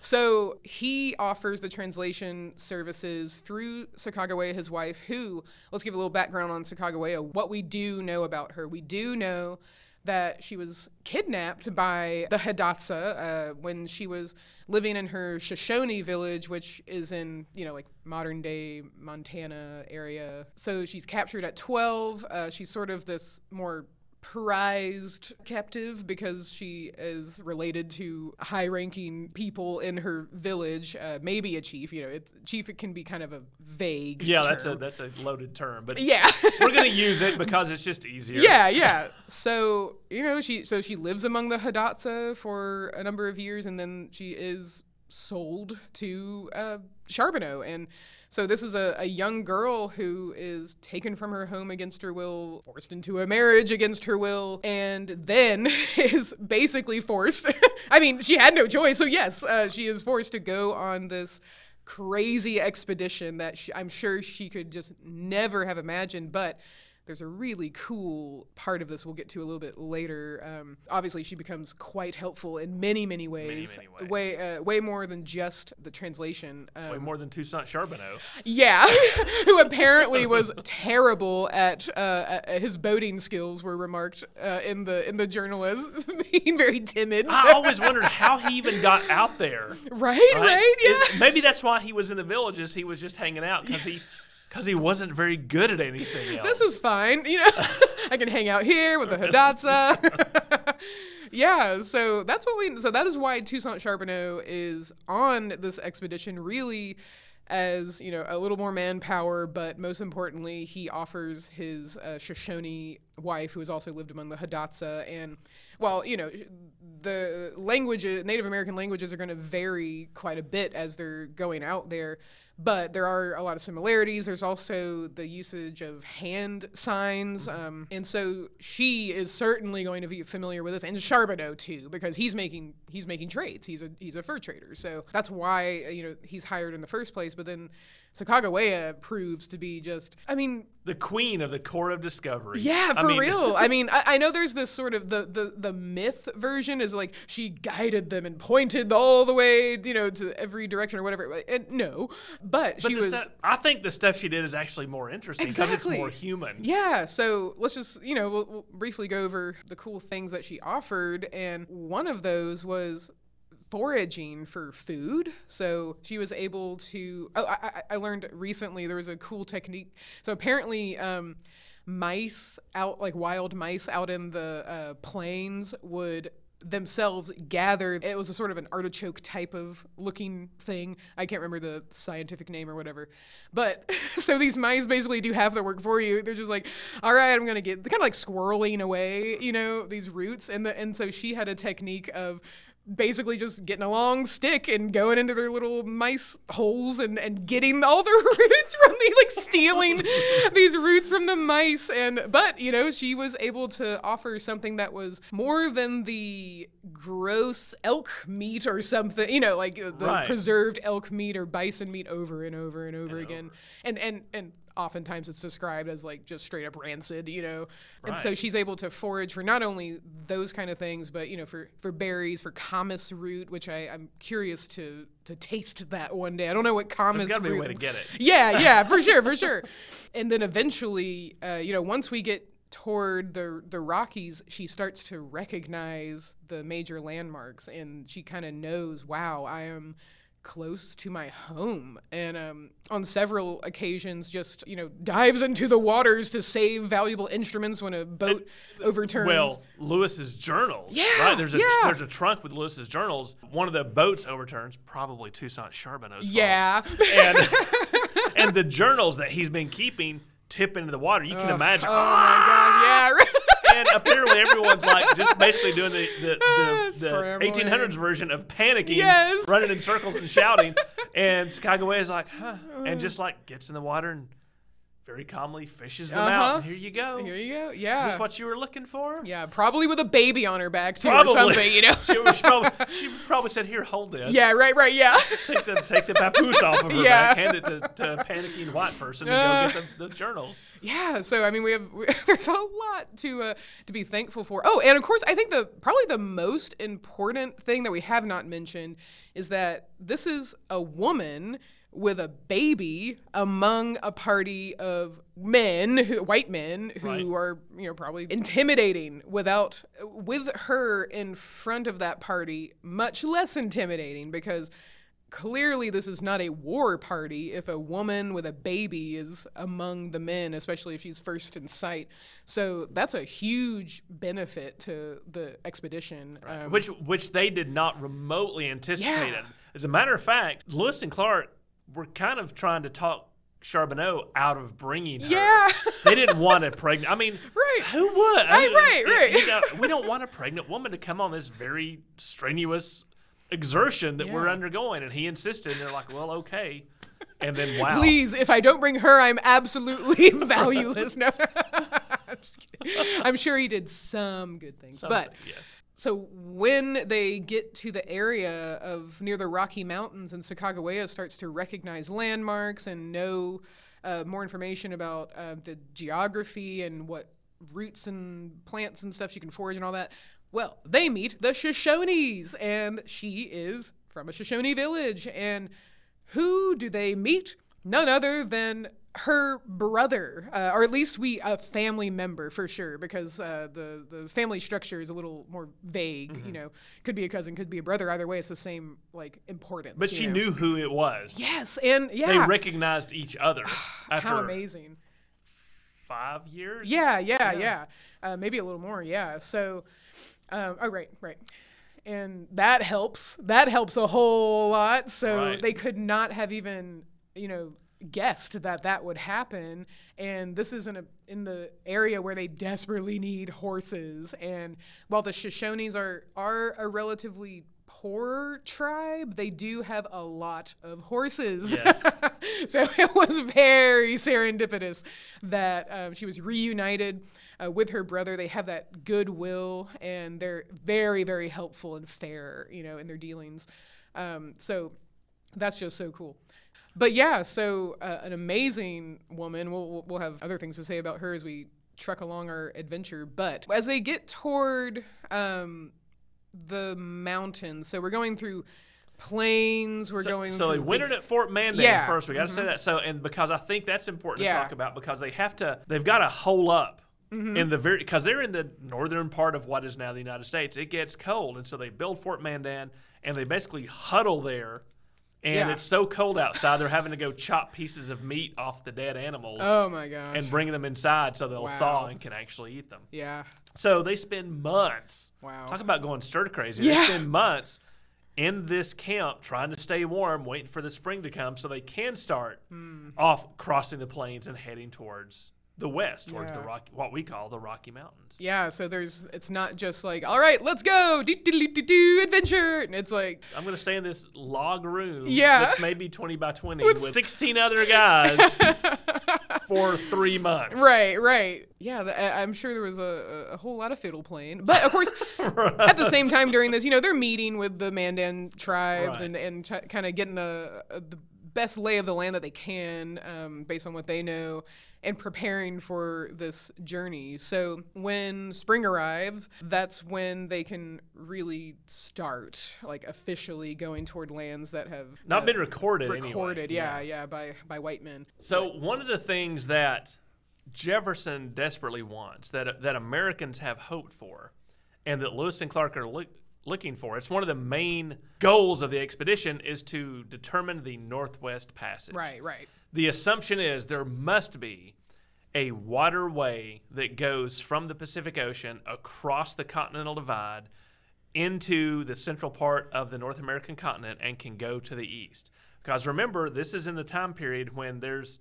A: so he offers the translation services through Sacagawea, his wife, who, let's give a little background on Sacagawea, what we do know about her. We do know that she was kidnapped by the Hidatsa uh, when she was living in her Shoshone village, which is in, you know, like modern day Montana area. So she's captured at 12. Uh, she's sort of this more prized captive because she is related to high-ranking people in her village, uh, maybe a chief. You know, it's, chief it can be kind of a vague.
B: Yeah, that's a that's a loaded term, but
A: yeah.
B: we're gonna use it because it's just easier.
A: Yeah, yeah. So you know, she so she lives among the Hidatsa for a number of years, and then she is sold to uh, Charbonneau, and so this is a, a young girl who is taken from her home against her will, forced into a marriage against her will, and then is basically forced. I mean, she had no choice, so yes, uh, she is forced to go on this crazy expedition that she, I'm sure she could just never have imagined, but there's a really cool part of this we'll get to a little bit later. Um, obviously, she becomes quite helpful in many, many ways.
B: many ways.
A: Way, uh, way more than just the translation. Um,
B: Way more than Toussaint Charbonneau.
A: yeah, who apparently was terrible at, uh, at his boating skills. Were remarked uh, in the in the journal as being very timid.
B: I always wondered how he even got out there.
A: right, right, yeah.
B: It- maybe that's why he was in the villages. He was just hanging out because he because he wasn't very good at anything else.
A: this is fine. You know, I can hang out here with the Hidatsa. yeah, so that's what we. So that is why Toussaint Charbonneau is on this expedition, really, as you know, a little more manpower, but most importantly, he offers his uh, Shoshone wife, who has also lived among the Hidatsa, and well, you know, the languages, Native American languages, are going to vary quite a bit as they're going out there but there are a lot of similarities. There's also the usage of hand signs, um, and so she is certainly going to be familiar with this, and Charbonneau too, because he's making he's making trades. He's a he's a fur trader, so that's why you know he's hired in the first place. But then Sacagawea proves to be just, I mean,
B: the queen of the court of discovery.
A: yeah,
B: I
A: for
B: mean,
A: real. I mean, I, I know there's this sort of the, the the myth version is like she guided them and pointed all the way, you know, to every direction or whatever. And no, but,
B: But
A: she was.
B: stu- I think the stuff she did is actually more interesting because
A: Exactly.
B: it's more human.
A: Yeah, so let's just, you know, we'll, we'll briefly go over the cool things that she offered. And one of those was foraging for food. So she was able to. Oh, I, I- learned recently there was a cool technique. So apparently, um, mice out, like wild mice out in the uh, plains, would themselves gather it was a sort of an artichoke type of looking thing i can't remember the scientific name or whatever but so these mice basically do half the work for you they're just like all right i'm gonna get kind of like squirreling away you know these roots and the and so she had a technique of basically just getting a long stick and going into their little mice holes and, and getting all the roots from these like stealing these roots from the mice. And but you know she was able to offer something that was more than the gross elk meat or something you know like uh, the
B: Right.
A: preserved elk meat or bison meat over and over and over again. and and and oftentimes it's described as like just straight up rancid, you know. And so she's able to forage for not only those kind of things, but you know, for for berries, for camas root, which I, I'm curious to to taste that one day. I don't know what camas
B: There's got to be
A: root.
B: a way to get it.
A: Yeah, yeah, for sure, for sure. And then eventually, uh, you know, once we get toward the the Rockies, she starts to recognize the major landmarks, and she kind of knows, wow, I am close to my home and um, on several occasions just you know dives into the waters to save valuable instruments when a boat overturns
B: Well, Lewis's journals.
A: Yeah,
B: right. There's a
A: yeah.
B: there's a trunk with Lewis's journals. One of the boats overturns, probably Toussaint Charbonneau's
A: yeah
B: and and the journals that he's been keeping tip into the water. You can imagine.
A: oh my god yeah.
B: And apparently everyone's like just basically doing the the, the, the 1800s version of panicking,
A: Yes.
B: running in circles and shouting. and Sacagawea is like, huh, and uh. just like gets in the water and very calmly fishes them out.
A: Uh-huh.
B: And here you go.
A: here you go yeah
B: Is this what you were looking for?
A: yeah probably with a baby on her back too
B: Probably.
A: or something you know
B: She, was probably, she probably said, "Here, hold this.
A: yeah right right yeah
B: Take the take the papoose off of her
A: Yeah.
B: back, hand it to, to a panicking white person, and
A: Uh.
B: go get the, the journals."
A: Yeah, so I mean, we have we, there's a lot to uh, to be thankful for. Oh, and of course, I think the probably the most important thing that we have not mentioned is that this is a woman with a baby among a party of men, who, white men, who
B: Right.
A: are you know probably intimidating. Without with her in front of that party, much less intimidating because clearly this is not a war party if a woman with a baby is among the men especially if she's first in sight so that's a huge benefit to the expedition um,
B: which which they did not remotely anticipate
A: Yeah.
B: As a matter of fact, Lewis and Clark were kind of trying to talk Charbonneau out of bringing her.
A: yeah
B: They didn't want a pregnant. I mean,
A: Right.
B: Who would? I
A: Right,
B: mean,
A: right,
B: you know, we don't want a pregnant woman to come on this very strenuous exertion that we're undergoing, and he insisted. And they're like, "Well, okay." And then, wow,
A: please if i don't bring her i'm absolutely valueless no I'm. I'm sure he did some good things but
B: yes.
A: So when they get to the area of near the Rocky Mountains and Sacagawea starts to recognize landmarks and know uh, more information about uh, the geography and what roots and plants and stuff you can forage and all that, well, they meet the Shoshones, and she is from a Shoshone village. And who do they meet? None other than her brother, uh, or at least we a family member for sure, because uh, the the family structure is a little more vague.
B: Mm-hmm.
A: You know, could be a cousin, could be a brother. Either way, it's the same like importance.
B: But she
A: know?
B: knew who it was.
A: Yes, and yeah, They
B: recognized each other after
A: how amazing.
B: five years.
A: Yeah, yeah, yeah. Uh, maybe a little more. Yeah. So, um, oh right, right. And that helps. That helps a whole lot. So
B: Right.
A: they could not have even, you know, guessed that that would happen. And this is in a in the area where they desperately need horses. And while the Shoshones are are a relatively poor tribe, they do have a lot of horses.
B: Yes.
A: so it was very serendipitous that um, she was reunited uh, with her brother. They have that goodwill, and they're very, very helpful and fair, you know, in their dealings. Um, so that's just so cool. But yeah, so uh, an amazing woman. We'll we'll- have other things to say about her as we truck along our adventure. But as they get toward um, the mountains, so we're going through plains. We're going
B: So
A: through
B: they
A: big
B: wintered at Fort Mandan
A: Yeah. Mm-hmm.
B: first. We got to say that. So and because I think that's important
A: Yeah.
B: to talk about because they have to. They've got to hole up
A: Mm-hmm.
B: in the very because they're in the northern part of what is now the United States. It gets cold, and so they build Fort Mandan and they basically huddle there. And
A: Yeah.
B: it's so cold outside, they're having to go chop pieces of meat off the dead animals
A: Oh my gosh.
B: and bring them inside so they'll
A: Wow.
B: thaw and can actually eat them.
A: yeah.
B: So they spend months.
A: Wow.
B: Talk about going stir crazy.
A: Yeah.
B: They spend months in this camp trying to stay warm, waiting for the spring to come so they can start
A: Hmm.
B: off crossing the plains and heading towards the west, towards the
A: Yeah.
B: Rocky, what we call the Rocky Mountains.
A: Yeah, so there's it's not just like, all right, let's go, do do do do adventure. And it's like,
B: I'm going to stay in this log room
A: Yeah.
B: that's maybe 20 by 20 with, 16 other guys for three months.
A: right, right. Yeah, the, I'm sure there was a, a whole lot of fiddle playing. But of course, at the same time during this, you know, they're meeting with the Mandan tribes
B: Right.
A: and, and ch- kind of getting a, a, the best lay of the land that they can um, based on what they know and preparing for this journey. So when spring arrives, that's when they can really start, like officially going toward lands that have
B: Not
A: uh,
B: been recorded. anyway.
A: recorded. Yeah, yeah, by by white men.
B: So one of the things that Jefferson desperately wants, that that Americans have hoped for, and that Lewis and Clark are look, looking for, it's one of the main goals of the expedition, is to determine the Northwest Passage.
A: Right, right.
B: The assumption is there must be a waterway that goes from the Pacific Ocean across the Continental Divide into the central part of the North American continent and can go to the east. Because remember, this is in the time period when there's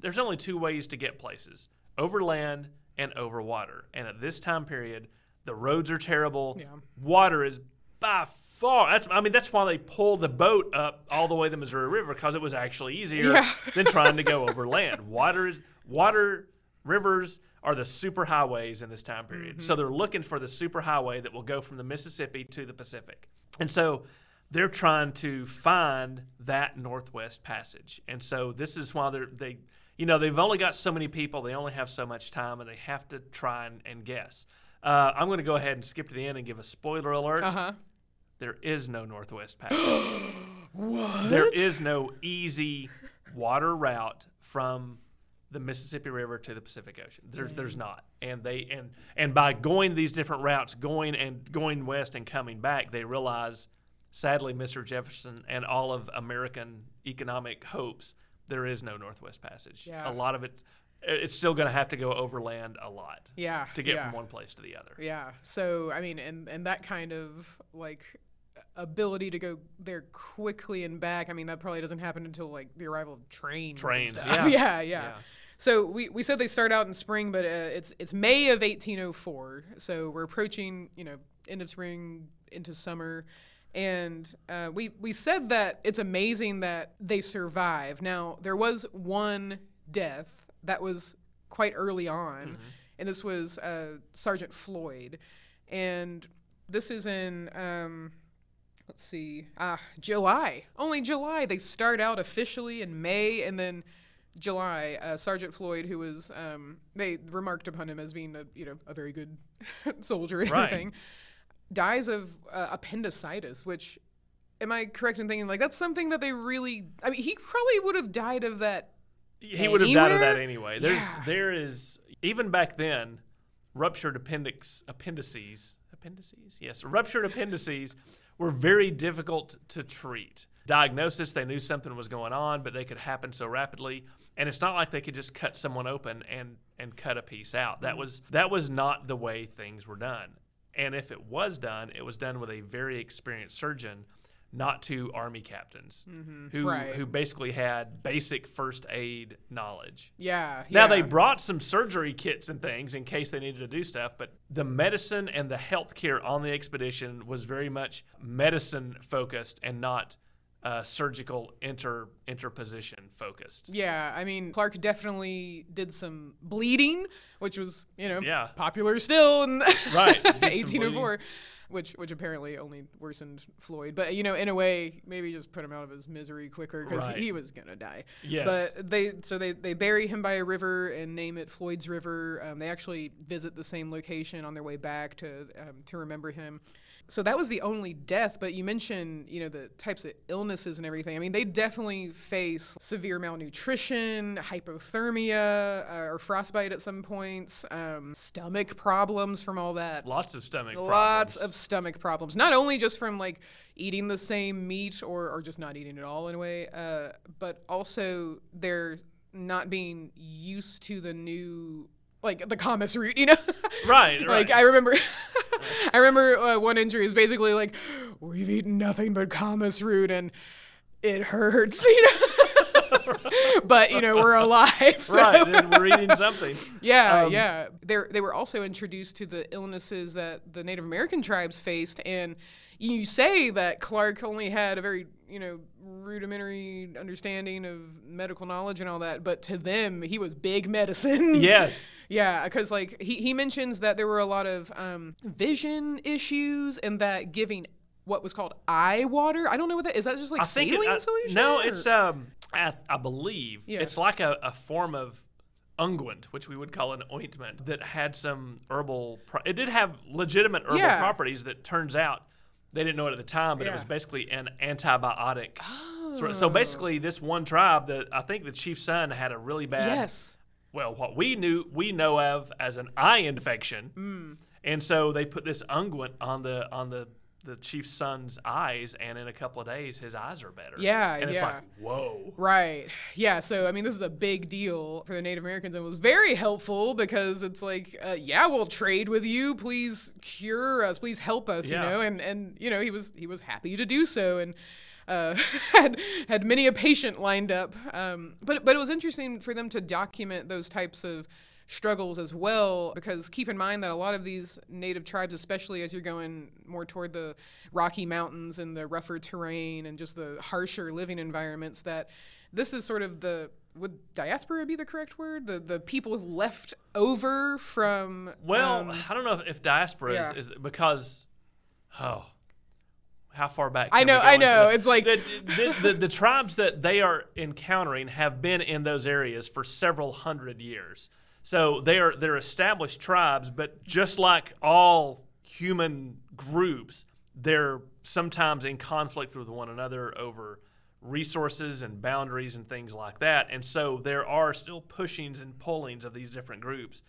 B: there's only two ways to get places: over land and over water. And at this time period, the roads are terrible.
A: Yeah.
B: Water is by far. That's I mean that's why they pulled the boat up all the way to the Missouri River because it was actually easier
A: Yeah.
B: than trying to go over land. Water is water rivers are the super highways in this time period. Mm-hmm. So they're looking for the super highway that will go from the Mississippi to the Pacific. And so they're trying to find that Northwest Passage. And so this is why they're they you know, they've only got so many people, they only have so much time and they have to try and, and guess. Uh, I'm going to go ahead and skip to the end and give a spoiler alert.
A: Uh huh.
B: There is no Northwest Passage. what? There is no easy water route from the Mississippi River to the Pacific Ocean. There's there's not. And they and and by going these different routes, going and going west and coming back, they realize sadly Mr. Jefferson and all of American economic hopes, there is no Northwest Passage.
A: Yeah.
B: A lot of it it's still going to have to go overland a lot
A: Yeah.
B: to get
A: yeah.
B: from one place to the other.
A: Yeah. So I mean, and and that kind of like ability to go there quickly and back. I mean, that probably doesn't happen until like the arrival of trains. and
B: Trains,
A: stuff.
B: yeah.
A: yeah, yeah.
B: Yeah.
A: So we, we said they start out in spring, but uh, it's it's May of 1804. So we're approaching, you know, end of spring into summer, and uh, we we said that it's amazing that they survive. Now there was one death that was quite early on, and this was uh, Sergeant Floyd, and this is in. Um, let's see, ah, July. Only July. They start out officially in May, and then July. Uh, Sergeant Floyd, who was, um, they remarked upon him as being a, you know, a very good soldier and
B: Right.
A: everything, dies of uh, appendicitis. Which, am I correct in thinking like that's something that they really? I mean, he probably would have died of that.
B: He would have died of that anyway. There's
A: Yeah.
B: there is even back then, ruptured appendix appendices appendices yes ruptured appendices were very difficult to treat. Diagnosis, they knew something was going on, but they could happen so rapidly, and it's not like they could just cut someone open and and cut a piece out. That mm-hmm. was that was not the way things were done. And if it was done, it was done with a very experienced surgeon, not two army captains who
A: Right.
B: who basically had basic first aid knowledge.
A: Yeah.
B: Now
A: yeah.
B: they brought some surgery kits and things in case they needed to do stuff, but the medicine and the health care on the expedition was very much medicine focused and not uh, surgical inter interposition focused.
A: Yeah, I mean, Clark definitely did some bleeding, which was, you know,
B: Yeah.
A: popular still in
B: Right, did some
A: 1804, which which apparently only worsened Floyd. But you know, in a way, maybe just put him out of his misery quicker because
B: Right.
A: he was gonna die.
B: Yes.
A: But they so they they bury him by a river and name it Floyd's River. Um, they actually visit the same location on their way back to um, to remember him. So that was the only death, but you mentioned, you know, the types of illnesses and everything. I mean, they definitely face severe malnutrition, hypothermia, uh, or frostbite at some points, um, stomach problems from all that.
B: Lots of stomach problems.
A: Lots
B: problems.
A: of stomach problems. Not only just from like eating the same meat or, or just not eating at all in a way, uh, but also they're not being used to the new like the camas root, you know?
B: Right,
A: like
B: right.
A: I remember, I remember uh, one injury is basically like we've eaten nothing but camas root and it hurts, you know. but you know we're alive. So.
B: right, then we're eating something.
A: Yeah,
B: Um,
A: yeah. They they were also introduced to the illnesses that the Native American tribes faced, and you say that Clark only had a very you know rudimentary understanding of medical knowledge and all that, but to them he was big medicine.
B: Yes.
A: Yeah, because like he, he mentions that there were a lot of um, vision issues and that giving what was called eye water. I don't know what that is. That just like
B: I think it,
A: saline
B: I-
A: solution?
B: no,
A: or-
B: it's um, I, I believe
A: Yeah.
B: it's like a, a form of unguent, which we would call an ointment, that had some herbal. Pro- it did have legitimate herbal
A: Yeah.
B: properties that turns out they didn't know it at the time, but it was basically an antibiotic. So, so basically, this one tribe that I think the chief's son had a really bad
A: Yes.
B: well, what we knew we know of as an eye infection,
A: Mm.
B: and so they put this unguent on the on the the chief's son's eyes, and in a couple of days, his eyes are better.
A: Yeah,
B: and it's
A: yeah.
B: like whoa.
A: Right. Yeah. So, I mean, this is a big deal for the Native Americans and was very helpful because it's like, uh, yeah, we'll trade with you. Please cure us. Please help us.
B: Yeah.
A: You know, and and you know he was he was happy to do so and. Uh, had had many a patient lined up, um, but but it was interesting for them to document those types of struggles as well because keep in mind that a lot of these native tribes especially as you're going more toward the rocky mountains and the rougher terrain and just the harsher living environments that this is sort of the would diaspora be the correct word the the people left over from
B: Well,
A: um,
B: I don't know if diaspora
A: yeah.
B: is, is because oh. How far back?
A: I know, I know, it's like-
B: the, the, the tribes that they are encountering have been in those areas for several hundred years. So they are they're established tribes, but just like all human groups, they're sometimes in conflict with one another over resources and boundaries and things like that. And so there are still pushings and pullings of these different groups.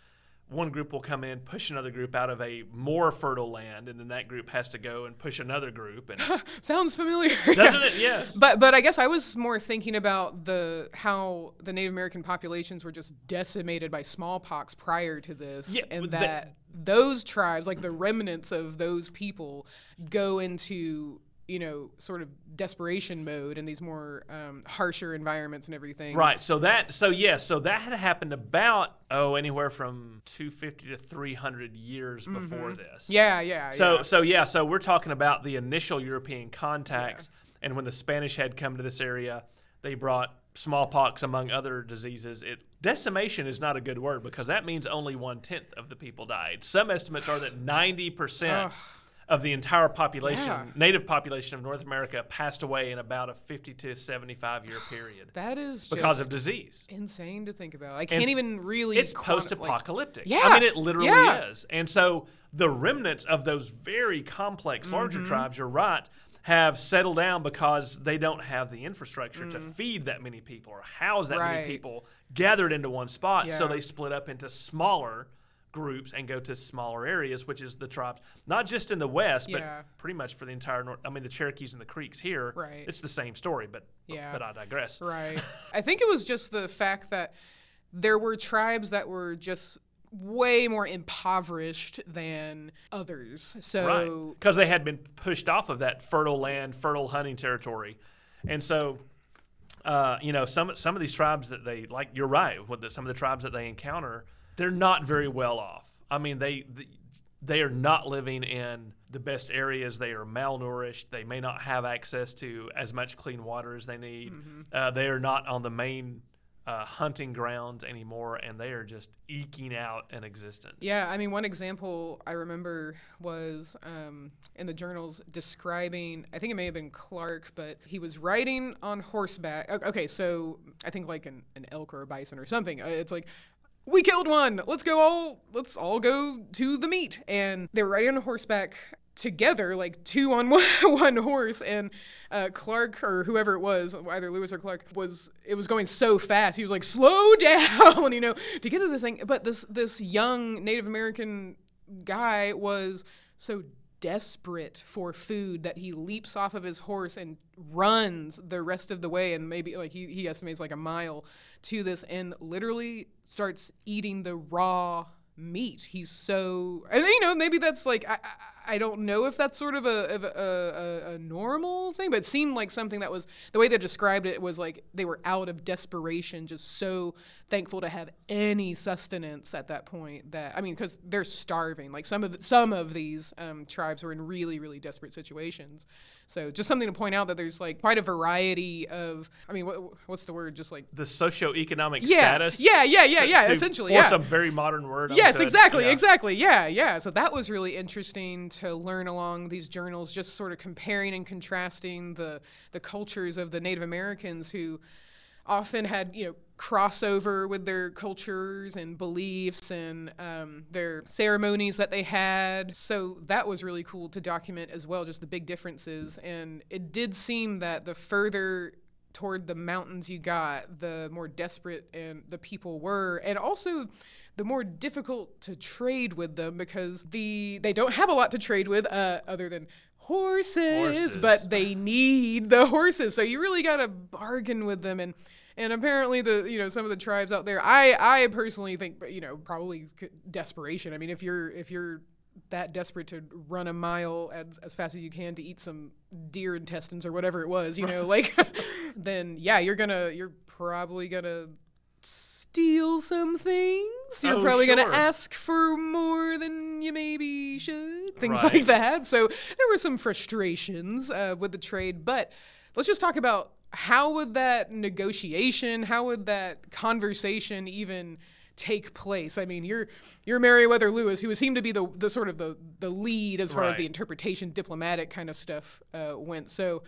B: One group will come in, push another group out of a more fertile land, and then that group has to go and push another group. And
A: sounds familiar
B: doesn't it? Yes.
A: But but I guess I was more thinking about the how the Native American populations were just decimated by smallpox prior to this,
B: Yeah,
A: and
B: the-
A: that those tribes, like the remnants of those people, go into you know sort of desperation mode in these more um, harsher environments and everything.
B: Right. So that. So yes. So that had happened about oh anywhere from 250 to 300 years before this.
A: Mm-hmm. Yeah. Yeah.
B: So
A: yeah.
B: so yeah. So we're talking about the initial European contacts, and when the Spanish had come to this area, they brought smallpox among other diseases. It decimation is not a good word because that means only one tenth of the people died. Some estimates are that 90 percent. Of the entire population,
A: Yeah.
B: native population of North America, passed away in about a 50 to 75 year period
A: that is
B: because of disease.
A: insane to think about. I can't even really.
B: It's post-apocalyptic.
A: Yeah,
B: I mean, it literally
A: yeah.
B: is. And so the remnants of those very complex, larger
A: Mm-hmm.
B: tribes, you're right, have settled down because they don't have the infrastructure to feed that many people or house that
A: Mm. Right.
B: many people gathered into one spot. So they split up into smaller groups and go to smaller areas, which is the tribes, not just in the West,
A: Yeah.
B: but pretty much for the entire North. I mean, the Cherokees and the Creeks here.
A: Right.
B: It's the same story, but
A: Yeah.
B: but I digress.
A: Right. I think it was just the fact that there were tribes that were just way more impoverished than others. So
B: Right. Because they had been pushed off of that fertile land, fertile hunting territory. And so, uh, you know, some some of these tribes that they like, you're right. With the, some of the tribes that they encounter, they're not very well off. I mean, they they are not living in the best areas. They are malnourished. They may not have access to as much clean water as they need. Uh, they are not on the main uh, hunting grounds anymore, and they are just eking out an existence.
A: Yeah, I mean, one example I remember was um, in the journals describing, I think it may have been Clark, but he was riding on horseback. Okay, so I think like an, an elk or a bison or something. Uh, It's like, we killed one. Let's go all, let's all go to the meat. And they were riding on horseback together, like two on one, one horse. And uh, Clark or whoever it was, either Lewis or Clark, was it was going so fast. He was like, "Slow down," you know, to get to this thing. But this this young Native American guy was so desperate for food that he leaps off of his horse and runs the rest of the way and maybe like he, he estimates like a mile to this and literally starts eating the raw meat. He's so and you know maybe that's like i, I don't know if that's sort of a, a, a, a normal thing, but it seemed like something that was the way they described it was like they were out of desperation, just so thankful to have any sustenance at that point. That I mean, because they're starving. Like some of some of these um, tribes were in really really desperate situations. So just something to point out that there's like quite a variety of. I mean, what, what's the word? Just like
B: the socioeconomic
A: yeah,
B: status.
A: yeah, yeah, yeah, yeah.
B: to
A: essentially,
B: force
A: yeah.
B: a very modern word.
A: Yes, exactly,
B: Yeah.
A: exactly. Yeah, yeah. So that was really interesting to learn along these journals, just sort of comparing and contrasting the the cultures of the Native Americans who often had you know crossover with their cultures and beliefs and um, their ceremonies that they had. So that was really cool to document as well, just the big differences. And it did seem that the further toward the mountains you got, the more desperate and the people were, and also the more difficult to trade with them because the they don't have a lot to trade with uh, other than horses,
B: Horses.
A: but they need the horses. So you really got to bargain with them and and apparently the you know some of the tribes out there I I personally think you know probably desperation. I mean if you're if you're that desperate to run a mile as, as fast as you can to eat some deer intestines or whatever it was, you know, like then yeah, you're gonna you're probably gonna steal some things. You're
B: Oh,
A: probably
B: sure.
A: gonna ask for more than you maybe should. Things
B: Right.
A: like that. So there were some frustrations uh, with the trade, but let's just talk about how would that negotiation, how would that conversation even take place? I mean, you're you're Meriwether Lewis, who seemed to be the the sort of the the lead as far as the interpretation, diplomatic kind of stuff uh, went. So,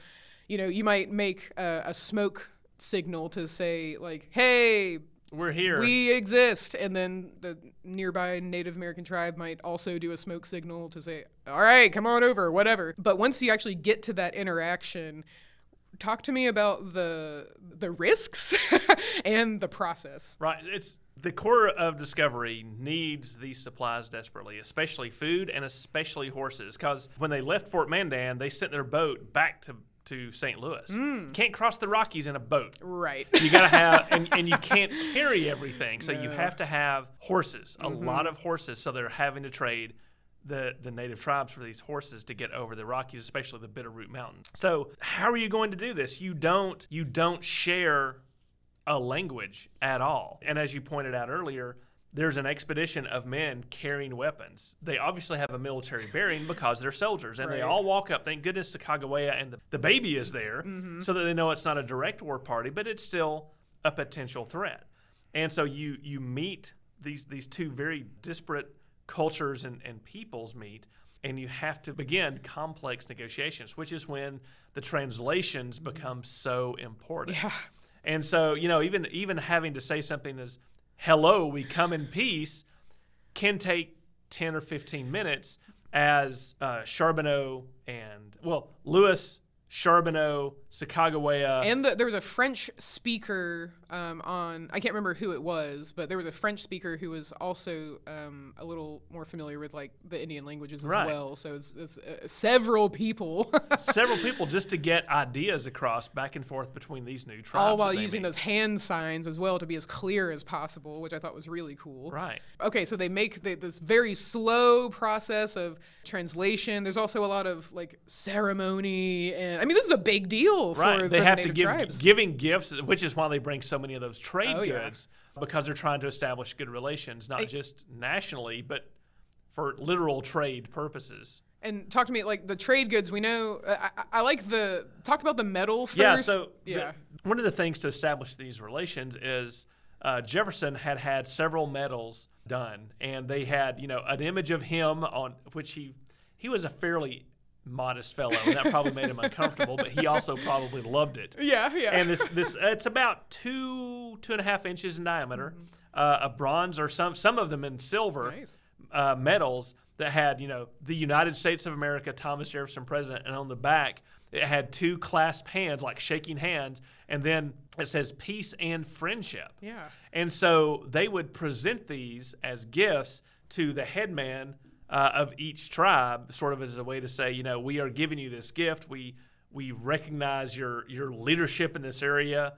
A: you know, you might make a, a smoke signal to say like, "Hey,
B: We're here.
A: we exist," and then the nearby Native American tribe might also do a smoke signal to say, "All right, come on over," whatever. But once you actually get to that interaction, talk to me about the the risks and the process.
B: Right. It's the Corps of Discovery needs these supplies desperately, especially food and especially horses. Because when they left Fort Mandan, they sent their boat back to, to St. Louis. Mm. Can't cross the Rockies in a boat.
A: Right.
B: You got to have, and, and you can't carry everything. So you have to have horses, a mm-hmm. lot of horses. So they're having to trade the, the native tribes for these horses to get over the Rockies, especially the Bitterroot Mountains. So how are you going to do this? You don't you don't share a language at all. And as you pointed out earlier, there's an expedition of men carrying weapons. They obviously have a military bearing because they're soldiers, and they all walk up. Thank goodness to Sacagawea and the, the baby is there, mm-hmm. so that they know it's not a direct war party, but it's still a potential threat. And so you you meet these these two very disparate cultures and, and peoples meet, and you have to begin complex negotiations, which is when the translations become so important.
A: Yeah.
B: And so, you know, even even having to say something as "Hello, we come in peace" can take ten or fifteen minutes. As uh, Charbonneau and well, Lewis, Charbonneau, Sacagawea,
A: And the, there was a French speaker um, on, I can't remember who it was, but there was a French speaker who was also um, a little more familiar with like the Indian languages as
B: Right.
A: well. So it's, it's uh, several people,
B: several people just to get ideas across back and forth between these new tribes.
A: all while using
B: meet.
A: those hand signs as well to be as clear as possible, which I thought was really cool.
B: Right.
A: Okay, so they make the, this very slow process of translation. There's also a lot of like ceremony, and I mean, this is a big deal for,
B: Right. They
A: the
B: have
A: native
B: to give
A: tribes.
B: giving gifts, which is why they bring so many of those trade
A: Oh, yeah.
B: goods because they're trying to establish good relations, not just nationally, but for literal trade purposes.
A: And talk to me like the trade goods. We know. I, I, I like the talk about the metal first.
B: Yeah. So the-
A: yeah,
B: one of the things to establish these relations is uh, Jefferson had had several medals done, and they had you know an image of him on which he he was a fairly modest fellow, and that probably made him uncomfortable, but he also probably loved it.
A: yeah, yeah.
B: and this this uh, it's about two two and a half inches in diameter, uh, a bronze or some some of them in silver
A: Nice.
B: uh, medals that had you know the United States of America, Thomas Jefferson president, and on the back it had two clasped hands like shaking hands, and then it says peace and friendship.
A: Yeah.
B: And so they would present these as gifts to the headman uh, of each tribe, sort of as a way to say, you know, we are giving you this gift. We we recognize your your leadership in this area,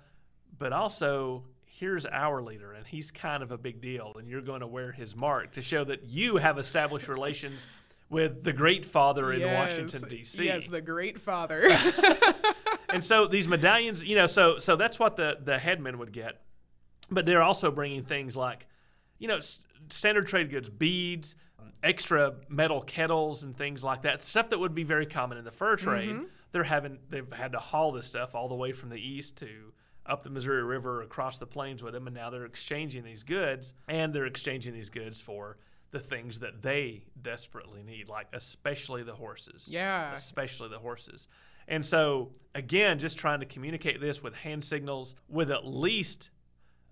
B: but also here's our leader, and he's kind of a big deal, and you're going to wear his mark to show that you have established relations with the Great Father in Washington D.C.
A: Yes, the Great Father.
B: and so these medallions, you know, so so that's what the the headmen would get, but they're also bringing things like, you know, s- standard trade goods, beads, extra metal kettles, and things like that. Stuff that would be very common in the fur mm-hmm. trade. They're having they've had to haul this stuff all the way from the east to up the Missouri River across the plains with them, and now they're exchanging these goods, and they're exchanging these goods for the things that they desperately need, like especially the horses.
A: Yeah.
B: Especially the horses. And so, again, just trying to communicate this with hand signals with at least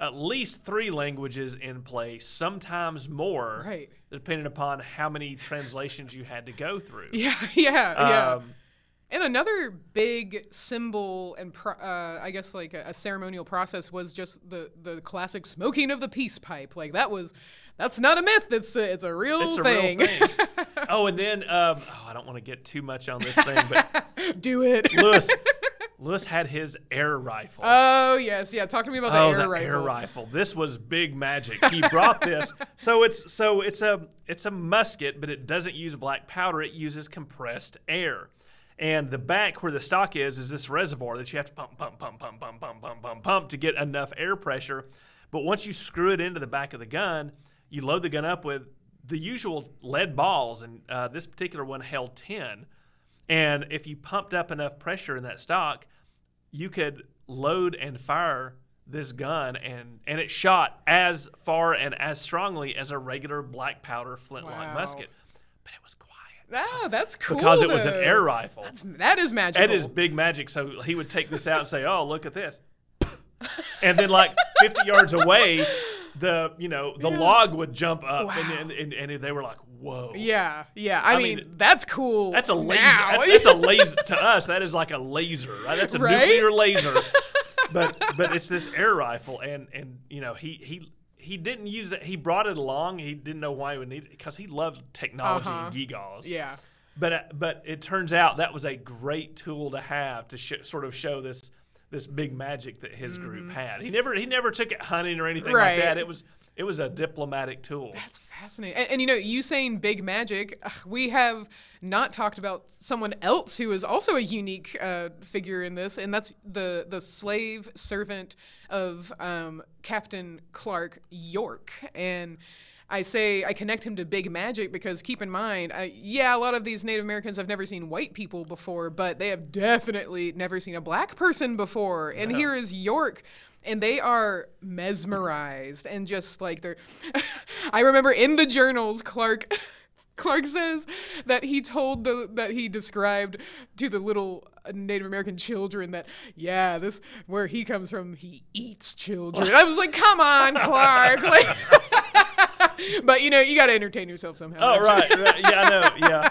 B: at least three languages in place, sometimes more,
A: Right.
B: depending upon how many translations you had to go through.
A: Yeah, yeah, yeah.
B: Um,
A: And another big symbol and pro- uh, I guess like a, a ceremonial process was just the the classic smoking of the peace pipe. Like that was that's not a myth. It's a, it's a real
B: it's a
A: thing.
B: real thing. oh, and then um, oh, I don't want to get too much on this thing, but
A: Do it.
B: Lewis Lewis had his air rifle.
A: oh yes, yeah. Talk to me about the
B: oh,
A: air
B: the
A: rifle.
B: air rifle. This was big magic. He brought this. So it's so it's a it's a musket, but it doesn't use black powder. It uses compressed air. And the back where the stock is is this reservoir that you have to pump, pump, pump, pump, pump, pump, pump, pump, pump to get enough air pressure. But once you screw it into the back of the gun, you load the gun up with the usual lead balls, and uh, this particular one held ten. And if you pumped up enough pressure in that stock, you could load and fire this gun and and it shot as far and as strongly as a regular black powder flintlock
A: Wow.
B: musket but it was quiet
A: Ah, that's cool.
B: because it was an air rifle
A: That's, that is magical.
B: that is big magic so he would take this out and say oh look at this and then like 50 yards away the you know the log would jump up
A: Wow.
B: and, and, and and they were like whoa
A: Yeah, yeah. I,
B: I
A: mean,
B: mean,
A: that's cool.
B: That's a laser. That's, that's a laser to us. That is like a laser. Right? That's a
A: Right?
B: nuclear laser. but but it's this air rifle, and and you know he he he didn't use it. He brought it along. He didn't know why he would need it because he loved technology
A: Uh-huh.
B: and gewgaws.
A: yeah.
B: But uh, but it turns out that was a great tool to have to sh- sort of show this this big magic that his group had. He never he never took it hunting or anything
A: Mm-hmm. Right.
B: like that. It was it was a diplomatic tool.
A: That's fascinating. And, and you know, you saying big magic, we have not talked about someone else who is also a unique uh, figure in this, and that's the the slave servant of um, Captain Clark York. And I say I connect him to big magic because keep in mind, uh, yeah, a lot of these Native Americans have never seen white people before, but they have definitely never seen a black person before. And here is York and they are mesmerized and just like they're I remember in the journals Clark Clark says that he told the that he described to the little Native American children that yeah this where he comes from he eats children. I was like come on Clark like but you know you got to entertain yourself somehow.
B: Oh right, right. yeah, I know, yeah.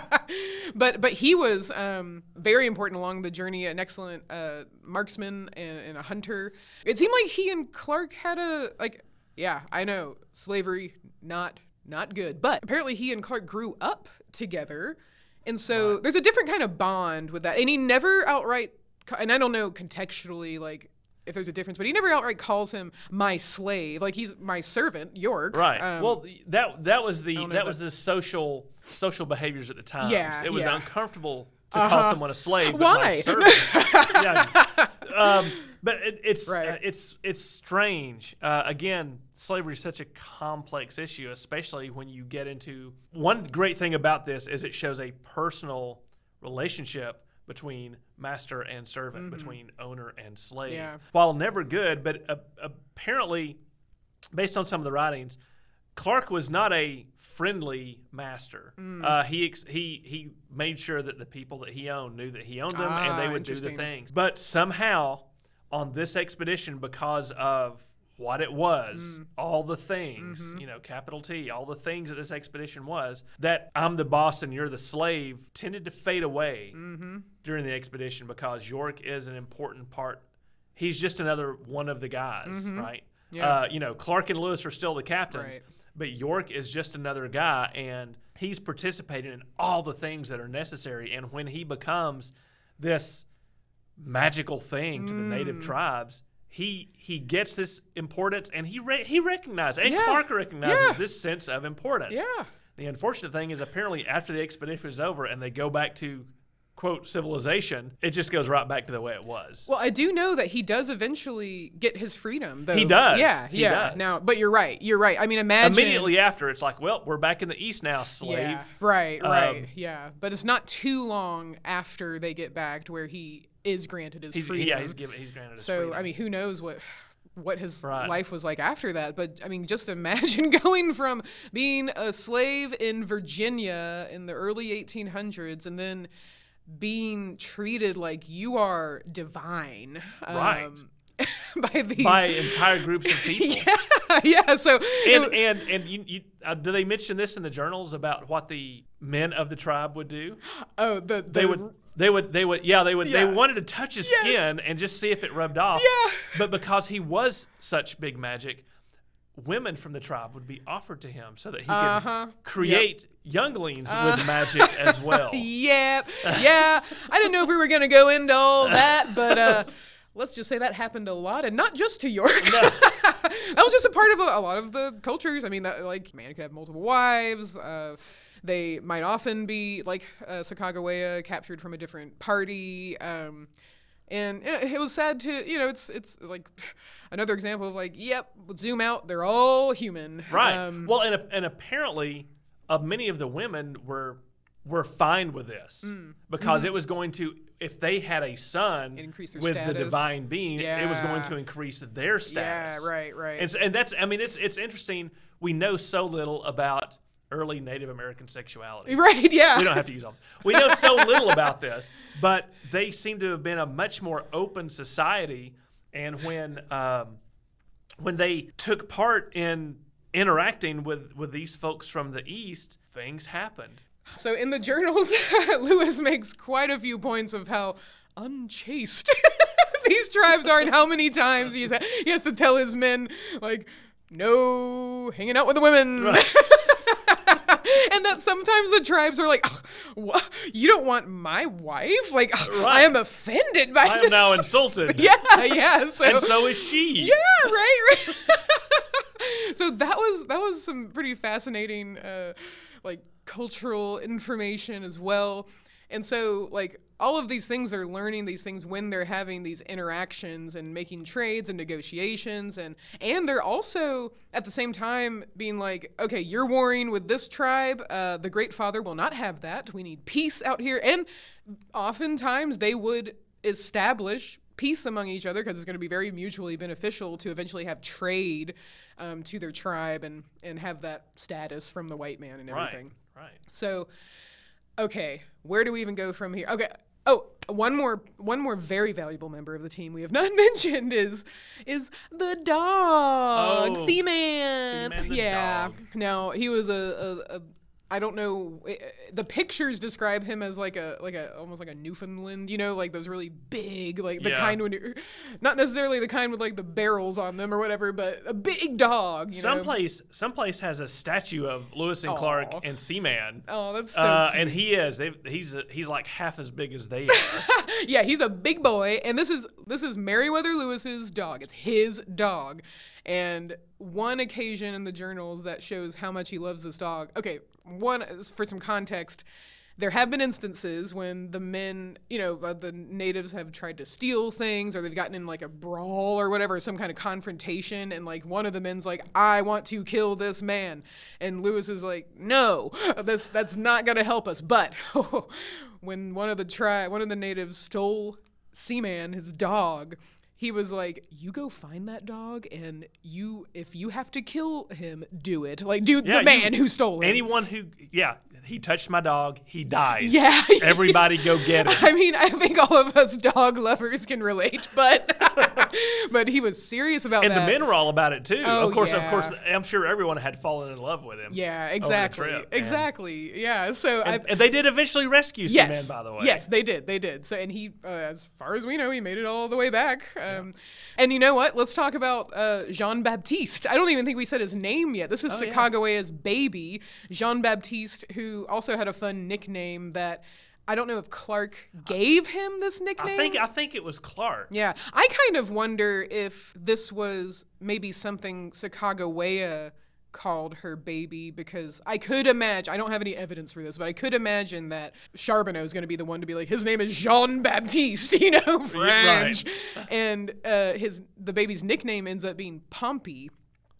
A: but but he was um, very important along the journey, an excellent uh, marksman and, and a hunter. It seemed like he and Clark had a like, yeah, I know slavery not not good, but apparently he and Clark grew up together, and so there's a different kind of bond with that. And he never outright, and I don't know contextually like. If there's a difference, but he never outright calls him my slave. Like he's my servant, York.
B: Right.
A: Um,
B: well, that that was the that was the social social behaviors at the time.
A: Yeah,
B: it was
A: yeah.
B: uncomfortable to call someone a slave.
A: Why?
B: servant. yeah, just- um, but it, it's
A: Right.
B: uh, it's it's strange. Uh, again, slavery is such a complex issue, especially when you get into one great thing about this is it shows a personal relationship between master and servant, between owner and slave.
A: Mm-hmm. Yeah.
B: While never good, but uh, apparently based on some of the writings, Clark was not a friendly master.
A: Mm.
B: Uh, he ex- he he made sure that the people that he owned knew that he owned them, and they
A: Ah,
B: would do the things. But somehow, on this expedition, because of what it was,
A: Mm.
B: all the things,
A: Mm-hmm.
B: you know, capital T, all the things that this expedition was, that I'm the boss and you're the slave, tended to fade away
A: Mm-hmm.
B: during the expedition because York is an important part. He's just another one of the guys, right?
A: Mm-hmm. Yeah.
B: Uh, you know, Clark and Lewis are still the captains,
A: Right.
B: but York is just another guy, and he's participating in all the things that are necessary. And when he becomes this magical thing to the
A: Mm.
B: native tribes, he he gets this importance, and he re- he recognizes, and
A: Yeah.
B: Clark recognizes
A: Yeah.
B: this sense of importance.
A: yeah.
B: The unfortunate thing is, apparently, after the expedition is over and they go back to quote civilization, it just goes right back to the way it was.
A: Well, I do know that he does eventually get his freedom, though.
B: He does.
A: Yeah,
B: He
A: yeah.
B: does.
A: Now, but you're right. You're right. I mean, imagine
B: Immediately after, it's like, well, we're back in the east now, slave.
A: Yeah, right, right.
B: Um,
A: yeah, but it's not too long after they get back to where he is granted his
B: He's,
A: freedom.
B: yeah, he's given, he's granted his
A: so
B: freedom.
A: I mean, who knows what what his
B: Right.
A: life was like after that. But I mean, just imagine going from being a slave in Virginia in the early 1800s and then being treated like you are divine.
B: Right.
A: um, by these.
B: by entire groups of people.
A: yeah, yeah. So it-
B: And and and you, you uh, do they mention this in the journals about what the men of the tribe would do?
A: oh, the, the
B: They would they would they would yeah they would
A: Yeah.
B: they wanted to touch his
A: Yes.
B: skin and just see if it rubbed off.
A: Yeah.
B: But because he was such big magic, women from the tribe would be offered to him so that he
A: Uh-huh.
B: could create younglings with magic as well.
A: yep. yeah. I didn't know if we were gonna go into all that, but uh, let's just say that happened a lot, and not just to York. that was just a part of a, a lot of the cultures. I mean, that, like man could have multiple wives. Uh, they might often be like uh, Sacagawea, captured from a different party. Um, and it was sad to, you know, it's it's like another example of like, yep, zoom out, they're all human.
B: Right.
A: Um,
B: well, and and apparently, uh, many of the women were were fine with this because it was going to if they had a son
A: Mm. Mm-hmm.
B: with the divine being, it was going to increase their status yeah,
A: right, right.
B: And, s- and that's I mean it's it's interesting. We know so little about early Native American sexuality.
A: right, yeah.
B: We don't have to use them. We know so little about this, but they seem to have been a much more open society. And when um, when they took part in interacting with with these folks from the east, things happened.
A: So in the journals, Lewis makes quite a few points of how unchaste these tribes are, and how many times he's he has to tell his men like, no hanging out with the women. and that sometimes the tribes are like, "Wha- you don't want my wife? Like, I
B: Right.
A: am offended by
B: I am
A: this.
B: now insulted.
A: yeah, yeah. So,
B: And so is she.
A: yeah, right, right. so that was that was some pretty fascinating, uh, like cultural information as well. And so, like all of these things, they're learning these things when they're having these interactions and making trades and negotiations, and and they're also at the same time being like, okay, you're warring with this tribe. Uh, the Great Father will not have that. We need peace out here, and oftentimes they would establish peace among each other because it's going to be very mutually beneficial to eventually have trade um, to their tribe and and have that status from the white man and everything.
B: Right. Right.
A: So, okay, where do we even go from here? Okay. Oh, one more one more very valuable member of the team we have not mentioned is is the dog,
B: Oh,
A: Seaman.
B: Seaman the
A: yeah.
B: dog.
A: Now he was a, a, a I don't know. eh, The pictures describe him as like a like a almost like a Newfoundland, you know, like those really big, like the
B: Yeah.
A: kind when you're not necessarily the kind with like the barrels on them or whatever, but a big dog. You know?
B: Someplace someplace has a statue of Lewis and Clark and Seaman.
A: Oh, that's so
B: uh,
A: cute.
B: and he is. They, he's he's like half as big as they are.
A: yeah, he's a big boy, and this is this is Meriwether Lewis's dog. It's his dog, and one occasion in the journals that shows how much he loves this dog. Okay, one for some context. There have been instances when the men, you know, uh, the natives have tried to steal things or they've gotten in like a brawl or whatever, some kind of confrontation. And like one of the men's like, I want to kill this man. And Lewis is like, no, this, that's not going to help us. But when one of the tri- one of the natives stole Seaman, his dog, he was like, "You go find that dog, and you, if you have to kill him, do it. Like, do
B: Yeah,
A: the man
B: you-
A: who stole him."
B: Anyone who yeah, he touched my dog, he dies.
A: Yeah.
B: Everybody go get him.
A: I mean, I think all of us dog lovers can relate, but but he was serious about
B: And
A: that.
B: the men were all about it too.
A: Oh,
B: of course, of course, I'm sure everyone had fallen in love with him.
A: yeah, exactly,
B: trip,
A: exactly. Yeah. So
B: And, and they did eventually rescue
A: Yes.
B: Seaman, by the way.
A: Yes, they did. They did. So, and he, uh, as far as we know, he made it all the way back. Um, And you know what? Let's talk about uh, Jean Baptiste. I don't even think we said his name yet. This is
B: Oh, yeah.
A: Baby, Jean Baptiste, who also had a fun nickname that I don't know if Clark gave him this nickname.
B: I think I think it was Clark.
A: Yeah, I kind of wonder if this was maybe something Sacagawea called her baby because I could imagine I don't have any evidence for this, but I could imagine that Charbonneau is going to be the one to be like his name is Jean Baptiste, you know, French, and uh, his the baby's nickname ends up being Pompey,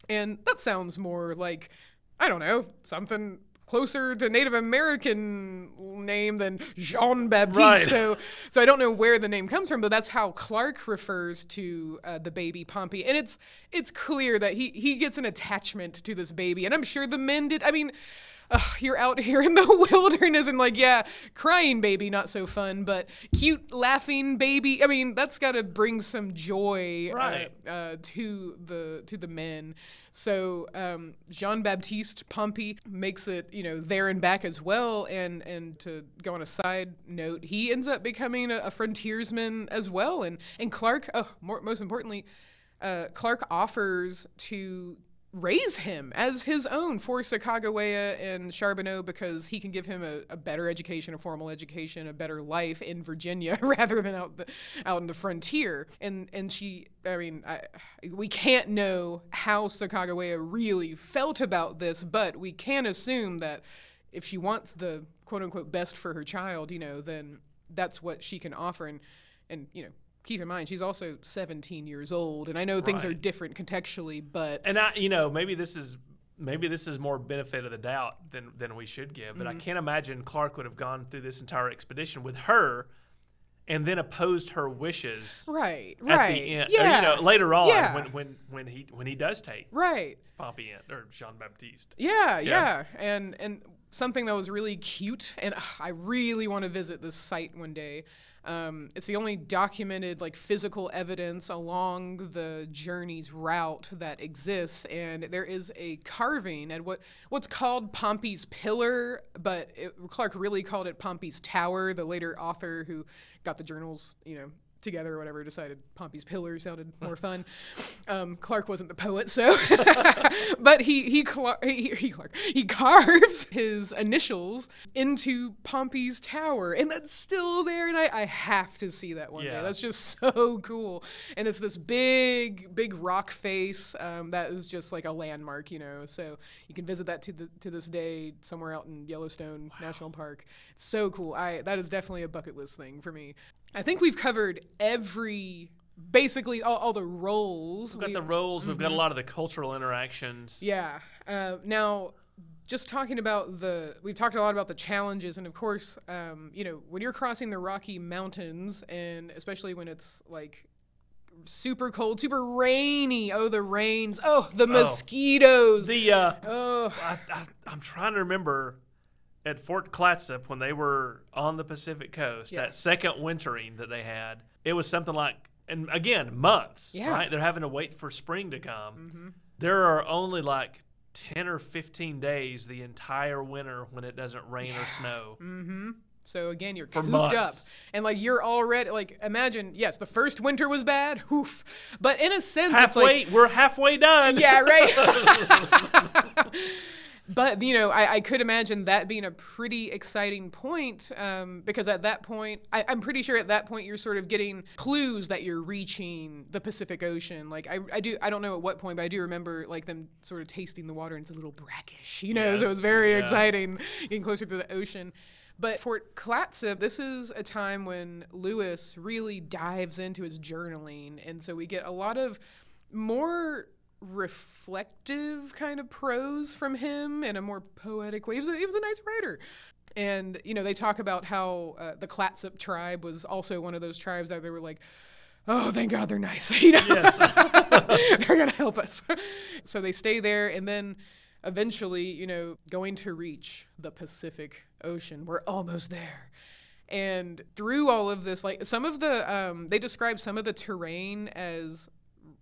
A: and that sounds more like I don't know something closer to Native American name than Jean Baptiste.
B: Right.
A: So, so I don't know where the name comes from, but that's how Clark refers to uh, the baby Pompey, and it's it's clear that he he gets an attachment to this baby, and I'm sure the men did. I mean. Ugh, you're out here in the wilderness and like yeah crying baby not so fun but cute laughing baby i mean that's got to bring some joy uh,
B: Right.
A: uh, to the to the men. So um, Jean Baptiste Pompey makes it, you know, there and back as well. And and to go on a side note, he ends up becoming a, a frontiersman as well. And and Clark, oh, more, most importantly, uh, Clark offers to raise him as his own for Sacagawea and Charbonneau because he can give him a, a better education, a formal education, a better life in Virginia rather than out the, out in the frontier. And and she, I mean, I, we can't know how Sacagawea really felt about this, but we can assume that if she wants the quote unquote best for her child, you know, then that's what she can offer. And and you know. Keep in mind, she's also 17 years old, and I know things are different contextually, but
B: And I, you know, maybe this is maybe this is more benefit of the doubt than than we should give. But I
A: Mm-hmm.
B: can't imagine Clark would have gone through this entire expedition with her, and then opposed her wishes
A: right,
B: at
A: right,
B: the end. or,
A: yeah,
B: you know, later on
A: Yeah.
B: when when when he when he does take
A: right,
B: Pompey in or Jean Baptiste.
A: yeah,
B: Yeah.
A: yeah, and and something that was really cute, and ugh, I really want to visit this site one day. Um, it's the only documented like physical evidence along the journey's route that exists, and there is a carving at what what's called Pompey's Pillar, but it, Clark really called it Pompey's Tower. The later author who got the journals, you know, together or whatever decided Pompey's Pillar sounded more fun. Um, Clark wasn't the poet, so but he he, Cla- he he Clark he carves his initials into Pompey's Tower, and that's still there. And I, I have to see that one day. That's just so cool. And it's this big big rock face um, that is just like a landmark, you know. So you can visit that to the to this day somewhere out in Yellowstone National Park. It's so cool. I that is definitely a bucket list thing for me. I think we've covered every basically all, all the roles.
B: We've got
A: We-
B: the roles. We've
A: Mm-hmm.
B: got a lot of the cultural interactions.
A: yeah. Uh, now, just talking about the, we've talked a lot about the challenges, and of course, um, you know, when you're crossing the Rocky Mountains, and especially when it's like super cold, super rainy. Oh, the rains. Oh, the mosquitoes.
B: The uh,
A: oh,
B: I, I, I'm trying to remember at Fort Clatsop when they were on the Pacific coast,
A: Yeah.
B: that second wintering that they had, it was something like, and again, months,
A: Yeah.
B: right? They're having to wait for spring to come. There are only like 10 or 15 days the entire winter when it doesn't rain or snow. Mm-hmm.
A: So again, you're
B: For
A: cooped up, and like you're already like imagine. Yes, the first winter was bad. Oof. But in a sense, it's like
B: we're halfway done.
A: Yeah, right. but you know, I, I could imagine that being a pretty exciting point um, because at that point, I, I'm pretty sure at that point you're sort of getting clues that you're reaching the Pacific Ocean. Like I, I do, I don't know at what point, but I do remember like them sort of tasting the water and it's a little brackish, you know. So it was very
B: yeah.
A: exciting getting closer to the ocean. But Fort Clatsop, this is a time when Lewis really dives into his journaling. And so we get a lot of more reflective kind of prose from him in a more poetic way. He was a, he was a nice writer. And, you know, they talk about how uh, the Clatsop tribe was also one of those tribes that they were like, oh, thank God they're nice. You know, they're going to help us. so they stay there and then eventually, you know, going to reach the Pacific Ocean. We're almost there. And through all of this, like some of the, um, they describe some of the terrain as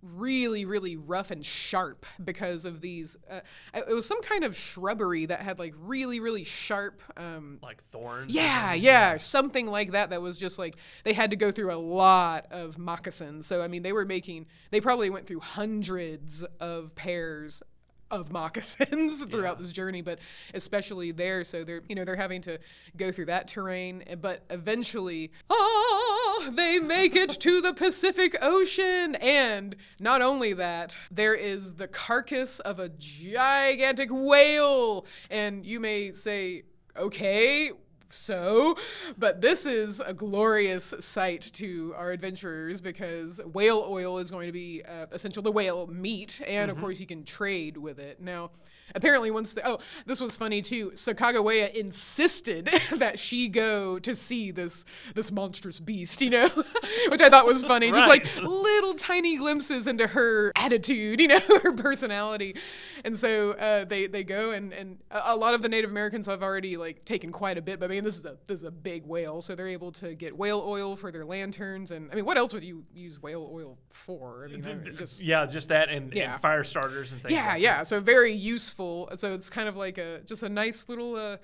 A: really, really rough and sharp because of these. Uh, it was some kind of shrubbery that had like really, really sharp. Um,
B: Like thorns.
A: yeah, yeah, something like that. That was just like they had to go through a lot of moccasins. So I mean, they were making. They probably went through hundreds of pairs of moccasins throughout this journey, but especially there. So they're you know they're having to go through that terrain. But eventually, ah, they make it to the Pacific Ocean, and not only that, there is the carcass of a gigantic whale, and you may say, okay so, but this is a glorious sight to our adventurers because whale oil is going to be uh, essential the whale meat, and of course you can trade with it. Now, apparently once the oh this was funny too Sacagawea insisted that she go to see this this monstrous beast you know which I thought was funny just like little tiny glimpses into her attitude you know her personality and so uh, they they go and and a lot of the Native Americans have already like taken quite a bit but I mean this is a this is a big whale so they're able to get whale oil for their lanterns and I mean what else would you use whale oil for I mean I- just
B: yeah, just that and,
A: Yeah.
B: and fire starters and things.
A: yeah,
B: like
A: yeah. So very useful. So it's kind of like a just a nice little uh,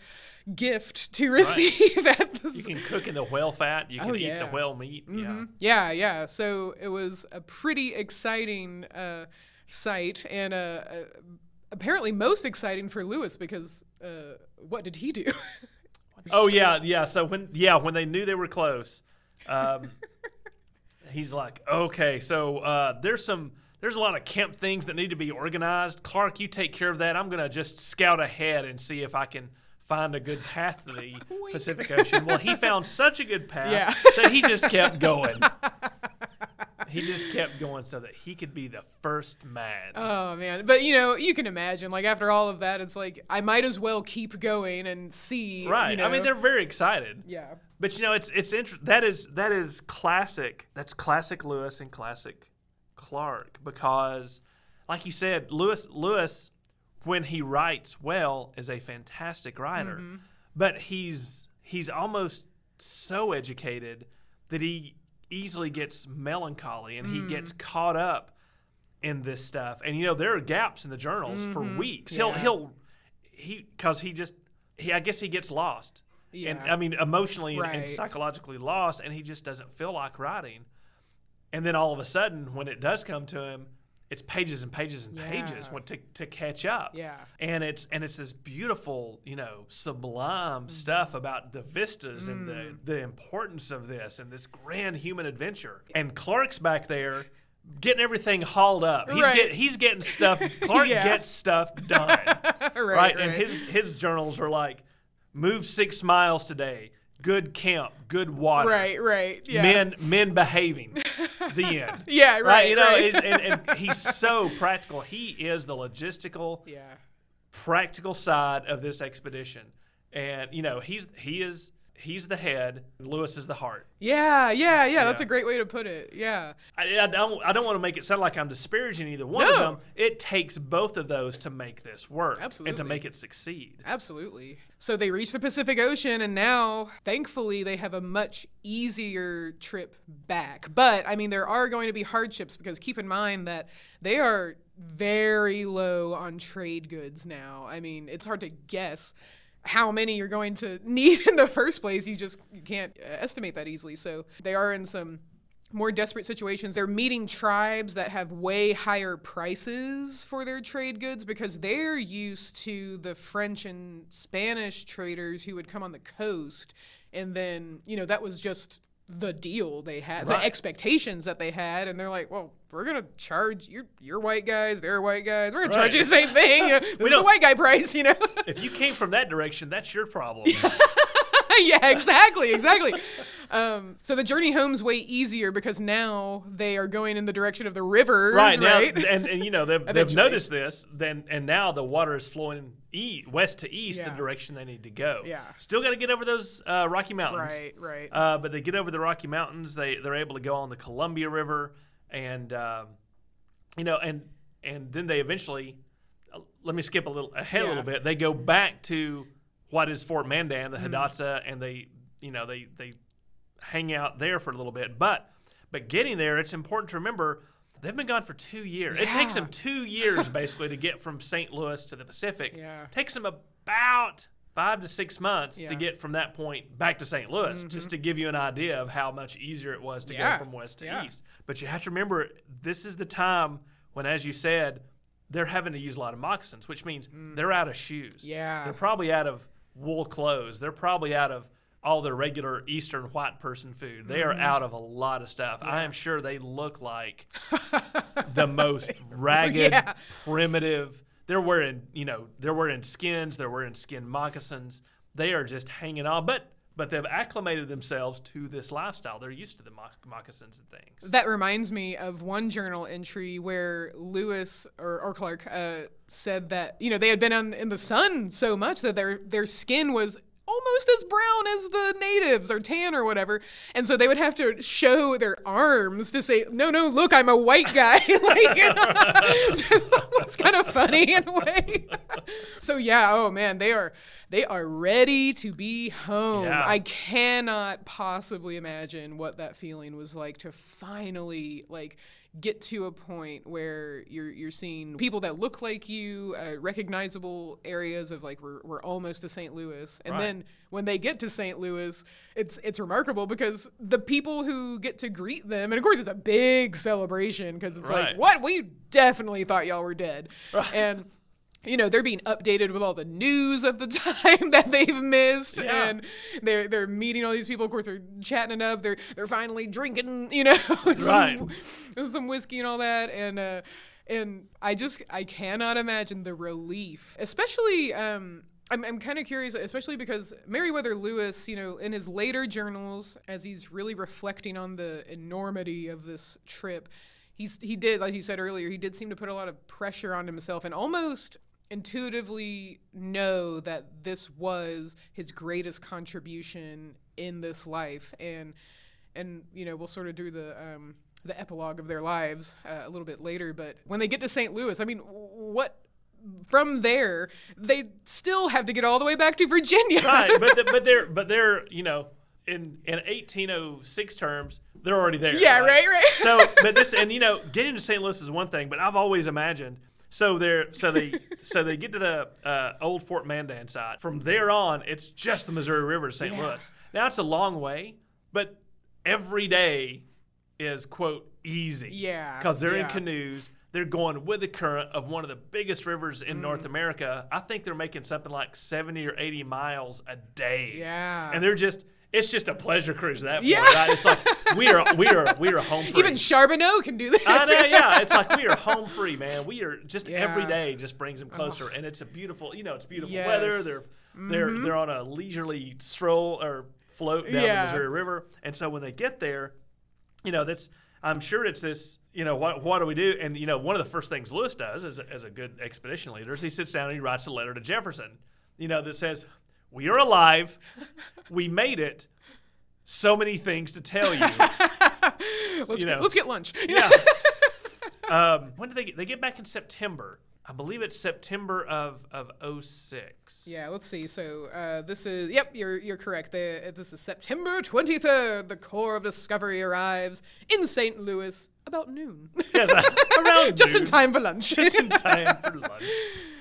A: gift to receive at
B: That.
A: this.
B: You can cook in the whale fat. You can
A: Oh,
B: eat the whale meat. Yeah.
A: Mhm. Yeah, yeah. So it was a pretty exciting uh, sight, and uh, uh, apparently most exciting for Lewis because uh, what did he do?
B: Oh yeah, yeah. So when yeah when they knew they were close, um, he's like, okay, so uh, there's some there's a lot of camp things that need to be organized. Clark, you take care of that. I'm gonna just scout ahead and see if I can find a good path to the Pacific Ocean. Well, he found such a good path
A: Yeah.
B: that he just kept going. he just kept going so that he could be the first man.
A: Oh man, but you know, you can imagine. Like after all of that, it's like I might as well keep going and see.
B: right.
A: You know,
B: I mean, they're very excited.
A: yeah.
B: But you know, it's it's interesting. that is that is classic. That's classic Lewis and classic Clark because, like you said, Lewis Lewis, when he writes well, is a fantastic writer, mm-hmm. but he's he's almost so educated that he easily gets melancholy and he gets mm. caught up in this stuff. And you know, there are gaps in the journals for mm-hmm. weeks. He'll he'll he because he just he I guess he gets lost. And
A: Yeah.
B: I mean emotionally and, and psychologically lost and he just doesn't feel like writing. And then all of a sudden when it does come to him, it's pages and pages and pages
A: Yeah.
B: when, to, to catch up.
A: Yeah.
B: And it's and it's this beautiful, you know, sublime mm-hmm. stuff about the vistas and the, mm. the importance of this and this grand human adventure. And Clark's back there getting everything hauled up. He's,
A: Right.
B: get, he's getting stuff. Clark
A: Yeah.
B: gets stuff done.
A: right,
B: right, And his his journals are like, move six miles today. Good camp. Good water.
A: right, right, yeah,
B: Men men behaving. the end.
A: yeah, right,
B: You know,
A: right.
B: and, and he's so practical. He is the logistical
A: yeah,
B: practical side of this expedition. And you know, he's he is he's the head, Lewis is the heart.
A: yeah, yeah, yeah. That's a great way to put it. Yeah,
B: I, I don't I don't want to make it sound like I'm disparaging either one of
A: No.
B: them. It takes both of those to make this work Absolutely. and to make it succeed.
A: absolutely. So they reach the Pacific Ocean, and now, thankfully, they have a much easier trip back. But I mean, there are going to be hardships because keep in mind that they are very low on trade goods now. I mean, it's hard to guess how many you're going to need in the first place. You just you can't estimate that easily. So they are in some more desperate situations. They're meeting tribes that have way higher prices for their trade goods because they're used to the French and Spanish traders who would come on the coast. And then, you know, that was just the deal they had,
B: Right.
A: the expectations that they had. And they're like, well, we're going to charge, you're, you're white guys, they're white guys, we're going to charge you the same thing. You know, this is the white guy price, you know?
B: If you came from that direction, that's your problem.
A: yeah, exactly, exactly. Um, so the journey home's way easier because now they are going in the direction of the rivers,
B: right now,
A: right?
B: and, and you know they've, they've noticed this. Then and now the water is flowing e- west to east,
A: Yeah.
B: the direction they need to go.
A: Yeah.
B: still got to get over those uh, Rocky Mountains.
A: right, right.
B: Uh, but they get over the Rocky Mountains. They they're able to go on the Columbia River, and um, you know, and and then they eventually. uh, let me skip a little ahead a little bit. They go back to what is Fort Mandan,
A: Mm-hmm.
B: the Hidatsa, and they you know they they hang out there for a little bit. But but getting there, it's important to remember. They've been gone for two years. It takes them two years basically to get from St. Louis to the Pacific.
A: Yeah.
B: Takes them about five to six months
A: Yeah.
B: to get from that point back to St. Louis, just to give you an idea of how much easier it was to
A: Yeah.
B: go from west to
A: Yeah.
B: east. But you have to remember, this is the time when, as you said, they're having to use a lot of moccasins, which means they're out of shoes.
A: Mm. Yeah.
B: They're probably out of wool clothes. They're probably out of all their regular Eastern white person food. They are
A: Mm-hmm.
B: out of a lot of stuff. I am sure they look like the most ragged,
A: Yeah.
B: primitive. They're wearing, you know, they're wearing skins. They're wearing skin moccasins. They are just hanging on. But but they've acclimated themselves to this lifestyle. They're used to the moc- moccasins and things.
A: That reminds me of one journal entry where Lewis or, or Clark uh, said that you know they had been on, in the sun so much that their their skin was almost as brown as the natives or tan or whatever. And so they would have to show their arms to say no no look i'm a white guy. Like it was kind of funny in a way. So yeah oh man they are they are ready to be home.
B: Yeah.
A: i cannot possibly imagine what that feeling was like to finally like get to a point where you're you're seeing people that look like you, uh, recognizable areas of like we're, we're almost to St. Louis, and
B: Right.
A: then when they get to St. Louis, it's it's remarkable because the people who get to greet them, and of course it's a big celebration because it's like what we definitely thought y'all were dead, and you know they're being updated with all the news of the time that they've missed
B: Yeah.
A: and they're they're meeting all these people of course they're chatting it up they're they're finally drinking you know
B: Right.
A: some whiskey and all that and uh and i just i cannot imagine the relief especially um I'm, I'm kind of curious, especially because Meriwether Lewis, you know, in his later journals, as he's really reflecting on the enormity of this trip, he's he did, like he said earlier, he did seem to put a lot of pressure on himself and almost intuitively know that this was his greatest contribution in this life. And and you know we'll sort of do the um, the epilogue of their lives uh, a little bit later but when they get to st louis i mean what from there they still have to get all the way back to virginia
B: right, but th- but they're but they're you know in in 1806 terms they're already there.
A: yeah right right
B: so, but this and you know getting to St. Louis is one thing, but I've always imagined. So they're so they so they get to the uh, old Fort Mandan side. From there on, it's just the Missouri River to St.
A: Yeah.
B: Louis. Now it's a long way, but every day is quote easy.
A: Yeah,
B: because they're in canoes. They're going with the current of one of the biggest rivers in
A: Mm.
B: North America. I think they're making something like 70 or 80 miles a day.
A: Yeah.
B: And they're just it's just a pleasure cruise at that point,
A: Yeah.
B: right? It's like we are we are we are home free.
A: even charbonneau can do this
B: I know, yeah. It's like we are home free, man. We are just every
A: Yeah.
B: day just brings them closer, and it's a beautiful, you know, it's beautiful
A: Yes.
B: weather. They're they're they're on a leisurely stroll or float down
A: Yeah.
B: the Missouri River, and so when they get there, you know, that's I'm sure it's this. You know what? What do we do? And you know, one of the first things Lewis does as a, as a good expedition leader is he sits down and he writes a letter to Jefferson. You know that says, "We are alive. we made it. So many things to tell you."
A: let's,
B: you
A: get,
B: know.
A: let's get lunch
B: Yeah. um, when did they get? They get back in September. I believe it's September of of 06.
A: Yeah, let's see. So uh, this is yep, you're you're correct. This is September 23rd. The Corps of Discovery arrives in St. Louis about noon,
B: Yes, around
A: just in time for lunch.
B: Just in time for lunch.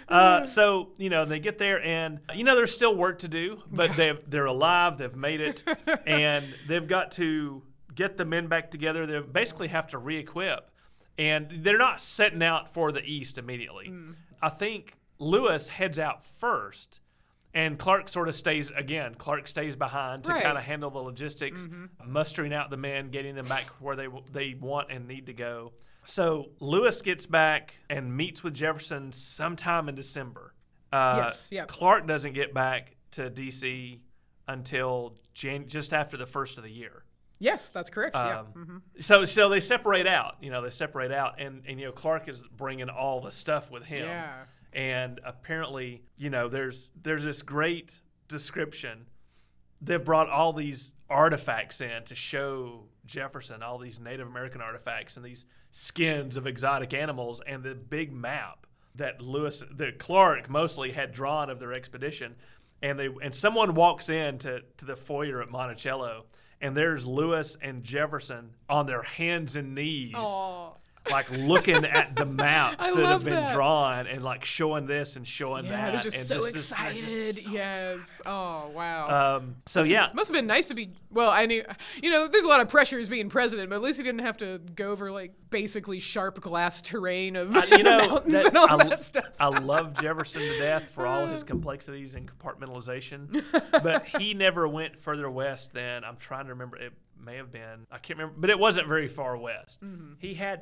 B: Uh, so you know they get there and you know there's still work to do, but they've they're alive, they've made it, and they've got to get the men back together. They basically have to re-equip, and they're not setting out for the east immediately.
A: Mm.
B: I think Lewis heads out first, and Clark sort of stays again. Clark stays behind to
A: Right. Mm-hmm.
B: kind of handle the logistics, mustering out the men, getting them back where they they want and need to go. So Lewis gets back and meets with Jefferson sometime in December. Uh,
A: Yes, yep.
B: Clark doesn't get back to D.C. until Jan- just after the first of the year.
A: Yes, that's correct. yeah.
B: Um, So so they separate out. You know, they separate out, and and you know Clark is bringing all the stuff with him.
A: Yeah.
B: And apparently, you know, there's there's this great description. They've brought all these artifacts in to show Jefferson all these Native American artifacts and these skins of exotic animals and the big map that Lewis, that Clark mostly had drawn of their expedition. And they and someone walks in to, to the foyer at Monticello, and there's Lewis and Jefferson on their hands and knees
A: Aw.
B: Like looking at the maps that have been
A: that.
B: drawn and like showing this and showing
A: Yeah,
B: that.
A: they're just
B: and
A: so
B: they're
A: excited.
B: just so
A: yes. Oh wow.
B: Um, so
A: Must-
B: yeah,
A: must have been nice to be. Well, I knew, you know, there's a lot of pressures being president, but at least he didn't have to go over like basically sharp glass terrain of
B: I- you know
A: mountains
B: that-
A: and all
B: I,
A: that stuff.
B: I love Jefferson to death for all his complexities and compartmentalization, but he never went further west than I'm trying to remember. It may have been I can't remember, but it wasn't very far west.
A: Mm-hmm.
B: He had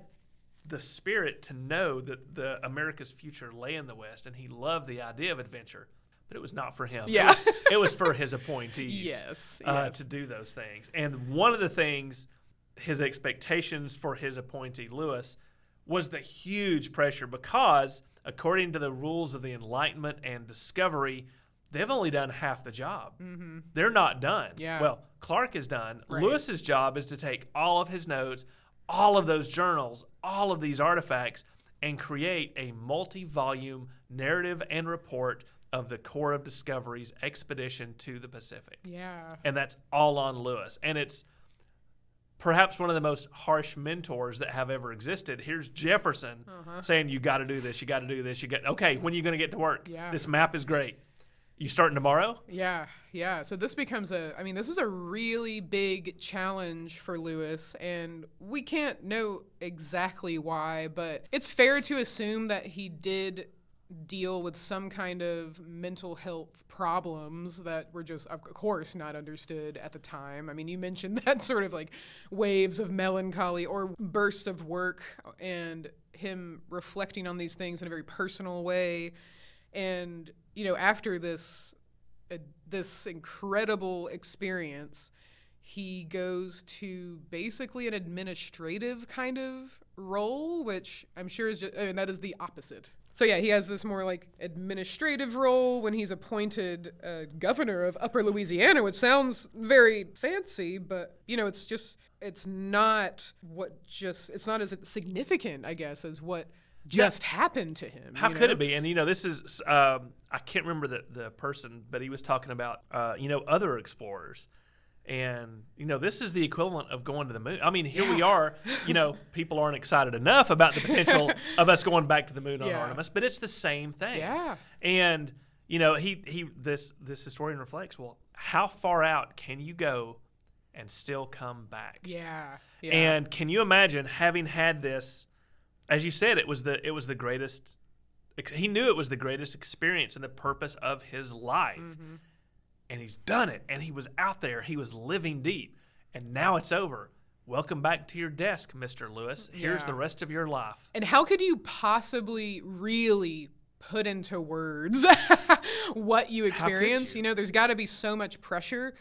B: the spirit to know that the America's future lay in the west, and he loved the idea of adventure. but it was not for him.
A: Yeah.
B: It was, it was for his appointees.
A: Yes,
B: Uh,
A: yes.
B: To do those things. And one of the things, his expectations for his appointee, Lewis, was the huge pressure because, according to the rules of the Enlightenment and Discovery, they've only done half the job. Mm-hmm. They're not done.
A: Yeah.
B: Well, Clark is done.
A: Right.
B: Lewis's job is to take all of his notes, all of those journals, all of these artifacts, and create a multi volume narrative and report of the Corps of Discovery's expedition to the Pacific.
A: yeah.
B: And that's all on Lewis. And it's perhaps one of the most harsh mentors that have ever existed. Here's Jefferson
A: Uh-huh.
B: saying, You got to do this, you got to do this. You got, okay, when are you going to get to work?
A: Yeah.
B: This map is great. You starting tomorrow?
A: Yeah, yeah. So this becomes a, I mean, this is a really big challenge for Lewis, and we can't know exactly why, but it's fair to assume that he did deal with some kind of mental health problems that were just, of course, not understood at the time. I mean, you mentioned that sort of like waves of melancholy or bursts of work, and him reflecting on these things in a very personal way. And, you know, after this a, this incredible experience, he goes to basically an administrative kind of role, which I'm sure is just, I mean, that is the opposite. So yeah, he has this more like administrative role when he's appointed uh, governor of Upper Louisiana, which sounds very fancy, but you know, it's just it's not what just it's not as significant, I guess, as what just happened to him.
B: How
A: you
B: could
A: know?
B: it be? And you know, this is um, I can't remember the the person, but he was talking about uh, you know other explorers, and you know this is the equivalent of going to the moon. I mean, here we are. You know, people aren't excited enough about the potential of us going back to the moon on
A: Yeah.
B: Artemis, but it's the same thing.
A: Yeah.
B: And you know, he he this this historian reflects. Well, how far out can you go and still come back?
A: Yeah. Yeah.
B: And can you imagine having had this? As you said, it was the it was the greatest. He knew it was the greatest experience and the purpose of his life,
A: Mm-hmm.
B: and he's done it. And he was out there. He was living deep, and now it's over. Welcome back to your desk, Mister Lewis. Here's
A: Yeah.
B: the rest of your life.
A: And how could you possibly really put into words what you experience?
B: you?
A: You know, there's got to be so much pressure.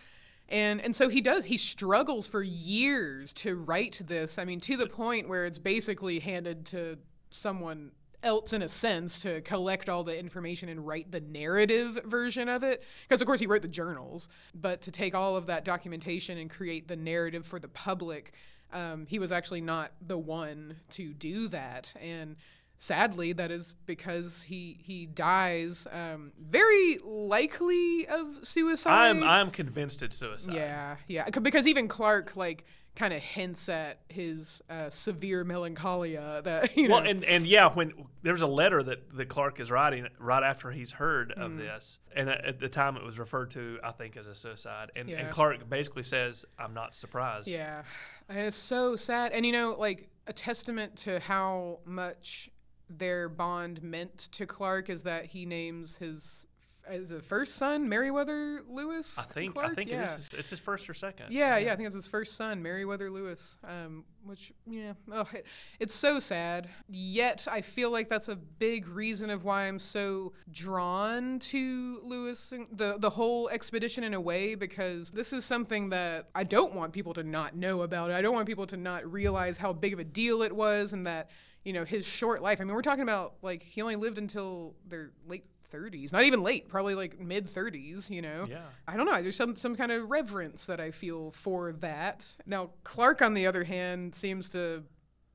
A: And and so he does. He struggles for years to write this. I mean, to the point where it's basically handed to someone else in a sense to collect all the information and write the narrative version of it because of course he wrote the journals but to take all of that documentation and create the narrative for the public um, he was actually not the one to do that and sadly that is because he he dies um, very likely of suicide
B: I'm I'm convinced it's suicide.
A: yeah, yeah. Because even Clark like kind of hints at his uh, severe melancholia that you know.
B: Well, and, and yeah, when there's a letter that, that Clark is writing right after he's heard
A: Mm.
B: of this, and at, at the time it was referred to, I think, as a suicide. And,
A: Yeah.
B: and Clark basically says, "I'm not surprised."
A: yeah, and it's so sad. And you know, like a testament to how much their bond meant to Clark is that he names his as a first son Meriwether Lewis.
B: I think
A: Clark?
B: I think
A: yeah.
B: it is. His, it's his first or second.
A: Yeah, yeah, I think it's his first son, Meriwether Lewis. Um, which, yeah, oh, it, it's so sad. Yet, I feel like that's a big reason of why I'm so drawn to Lewis, and the the whole expedition in a way, because this is something that I don't want people to not know about. I don't want people to not realize how big of a deal it was, and that you know his short life. I mean, we're talking about like he only lived until their late 30s, not even late, probably like mid 30s. You know.
B: Yeah.
A: I don't know. There's some some kind of reverence that I feel for that. Now Clark, on the other hand, seems to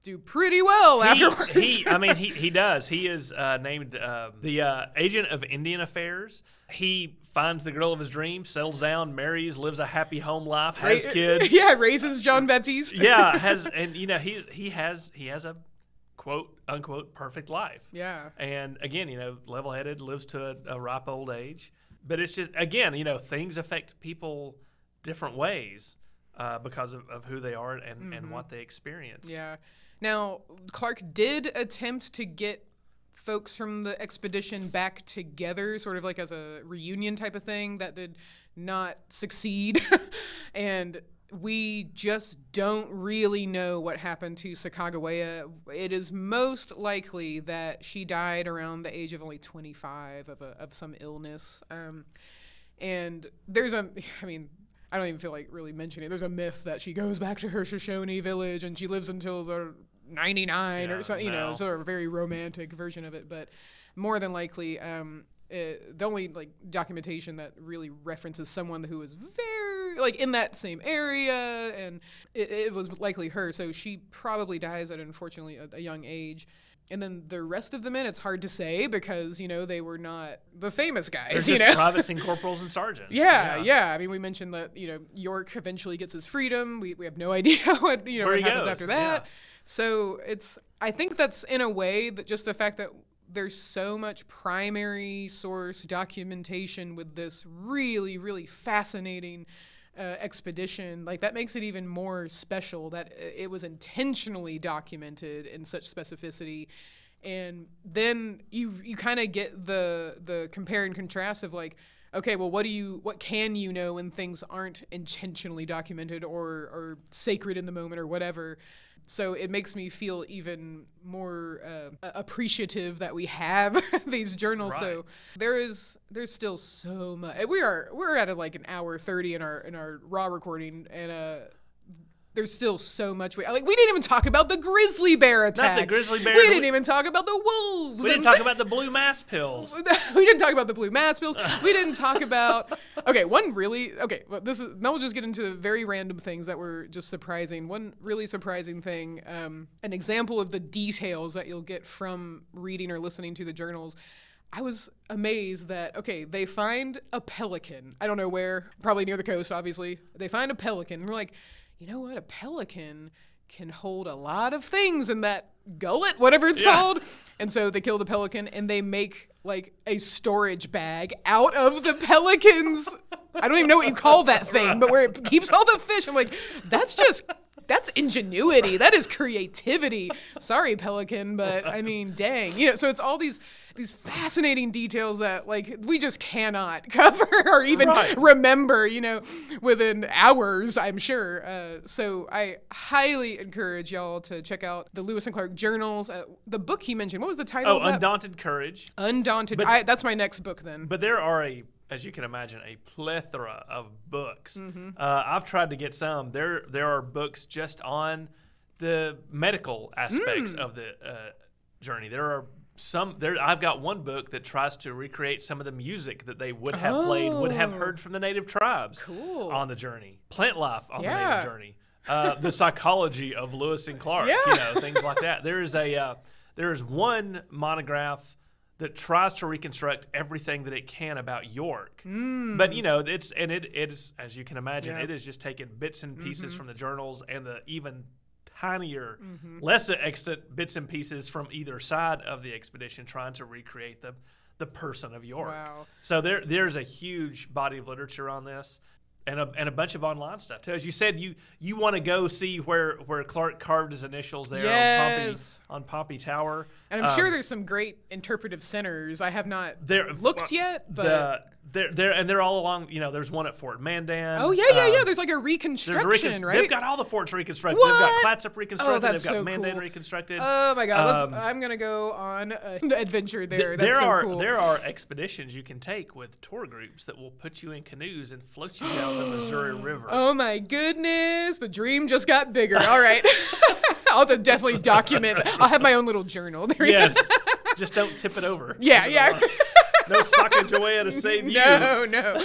A: do pretty well
B: He,
A: afterwards.
B: he, I mean, he, he does. He is uh, named uh, the uh, agent of Indian Affairs. He finds the girl of his dreams, settles down, marries, lives a happy home life, has
A: Ra-
B: kids.
A: yeah, raises John Baptiste.
B: yeah, has and you know he he has he has a quote unquote perfect life.
A: yeah.
B: And again, you know, level headed, lives to a, a ripe old age. But it's just again, you know, things affect people different ways uh, because of, of who they are and, and what they experience.
A: Mm-hmm. Yeah. Now, Clark did attempt to get folks from the expedition back together, sort of like as a reunion type of thing. That did not succeed. and we just don't really know what happened to Sacagawea. It is most likely that she died around the age of only 25 of, a, of some illness. Um, and there's a, I mean, I don't even feel like really mentioning it. There's a myth that she goes back to her Shoshone village and she lives until the 99
B: Yeah,
A: or something, you know,
B: no.
A: sort of a very romantic version of it. But more than likely, um, it, the only like documentation that really references someone who was very like in that same area, and it, it was likely her. So she probably dies at unfortunately a, a young age. And then the rest of the men, it's hard to say because you know they were not the famous
B: They're
A: guys.
B: just
A: You know,
B: privates and corporals and sergeants.
A: yeah, yeah, I mean, we mentioned that you know York eventually gets his freedom. We, we have no idea what you know
B: Where
A: what happens
B: goes,
A: after that.
B: yeah.
A: So it's I think that's in a way that just the fact that there's so much primary source documentation with this really really fascinating uh, expedition like that makes it even more special that it was intentionally documented in such specificity. And then you you kind of get the the compare and contrast of like okay well what do you what can you know when things aren't intentionally documented or or sacred in the moment or whatever so it makes me feel even more uh, appreciative that we have these journals. So there is there's still so much we are we're at a, like an hour 30 in our in our raw recording and uh there's still so much we like we didn't even talk about the grizzly bear attack Not the
B: grizzly bear,
A: we
B: we-
A: didn't even talk about the wolves
B: We didn't talk about the blue mass pills.
A: we didn't talk about the blue mass pills. We didn't talk about. Okay, one really. Okay, well, this is. Now we'll just get into very random things that were just surprising. One really surprising thing, um, an example of the details that you'll get from reading or listening to the journals. I was amazed that okay, they find a pelican. I don't know where, probably near the coast, obviously. They find a pelican. And we're like, you know what? A pelican can hold a lot of things in that gullet, whatever it's
B: Yeah.
A: called. And so they kill the pelican and they make like a storage bag out of the pelican's. I don't even know what you call that thing, but where it keeps all the fish. I'm like, that's just. That's ingenuity. That is creativity. Sorry, Pelican, but I mean, dang. You know, so it's all these these fascinating details that like we just cannot cover or even
B: Right.
A: remember, you know, within hours, I'm sure. Uh, so I highly encourage y'all to check out the Lewis and Clark journals. Uh, the book he mentioned, what was the title
B: Oh? Undaunted Courage.
A: Undaunted. I, that's my next book then.
B: But there are a, as you can imagine, a plethora of books.
A: Mm-hmm.
B: Uh, I've tried to get some. There, there are books just on the medical aspects
A: Mm.
B: of the uh, journey. There are some. There, I've got one book that tries to recreate some of the music that they would have played, would have
A: Oh.
B: heard from the native tribes
A: Cool.
B: on the journey. Plant life on the native journey. Uh, the psychology of Lewis and Clark. You
A: Yeah.
B: know, things like that. There is a, uh, there is one monograph that tries to reconstruct everything that it can about York. Mm. But you know, it's and it it is as you can imagine,
A: Yeah.
B: it is just taking bits and pieces mm-hmm. from the journals and the even tinier, mm-hmm. less extant bits and pieces from either side of the expedition, trying to recreate the the person of York.
A: Wow.
B: So there there's a huge body of literature on this. And a, and a bunch of online stuff too. As you said, you you want to go see where, where Clark carved his initials there
A: Yes.
B: on Pompey on Pompey Tower.
A: and I'm sure
B: Um,
A: there's some great interpretive centers. I have not
B: there
A: looked yet, but
B: the, they're, they're and they're all along. You know, there's one at Fort Mandan.
A: oh yeah, yeah, yeah.
B: um,
A: There's like a
B: there's a
A: reconstruction,
B: recon-
A: right?
B: They've got all the forts reconstructed. What? They've got Clatsop reconstructed.
A: Oh, that's
B: they've got
A: so
B: Mandan
A: cool.
B: reconstructed.
A: Oh my god,
B: Um,
A: I'm gonna go on an adventure
B: Th-
A: there.
B: there
A: so
B: are
A: cool.
B: there are expeditions you can take with tour groups that will put you in canoes and float you down the Missouri River.
A: Oh my goodness, the dream just got bigger. All right, I'll definitely document. I'll have my own little journal. There you go.
B: yes, just don't tip it over.
A: Yeah, yeah.
B: No Sacagawea to save you.
A: No, no.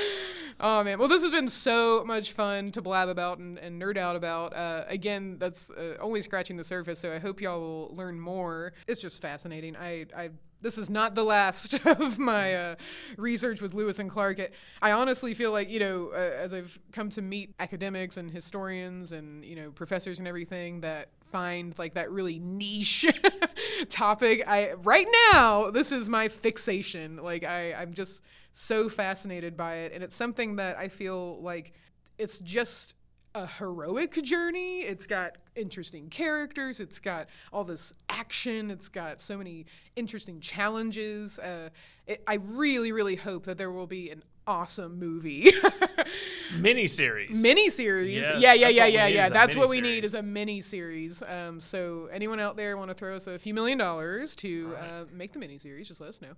A: Oh man, well this has been so much fun to blab about and, and nerd out about. Uh, again, that's uh, only scratching the surface, so I hope y'all will learn more. It's just fascinating. I, I this is not the last of my uh, research with Lewis and Clark. It, I honestly feel like you know, uh, as I've come to meet academics and historians and you know professors and everything that find like that really niche topic. I right now this is my fixation. Like I, I'm just so fascinated by it, and it's something that I feel like it's just a heroic journey. It's got interesting characters. It's got all this action. It's got so many interesting challenges. Uh, it, I really, really hope that there will be an awesome movie.
B: Miniseries.
A: miniseries.
B: Yes,
A: yeah, yeah, yeah, yeah, yeah. That's what we need is a mini series. Um, so anyone out there want to throw us a few million dollars to
B: Right.
A: uh, make the miniseries, just let us know.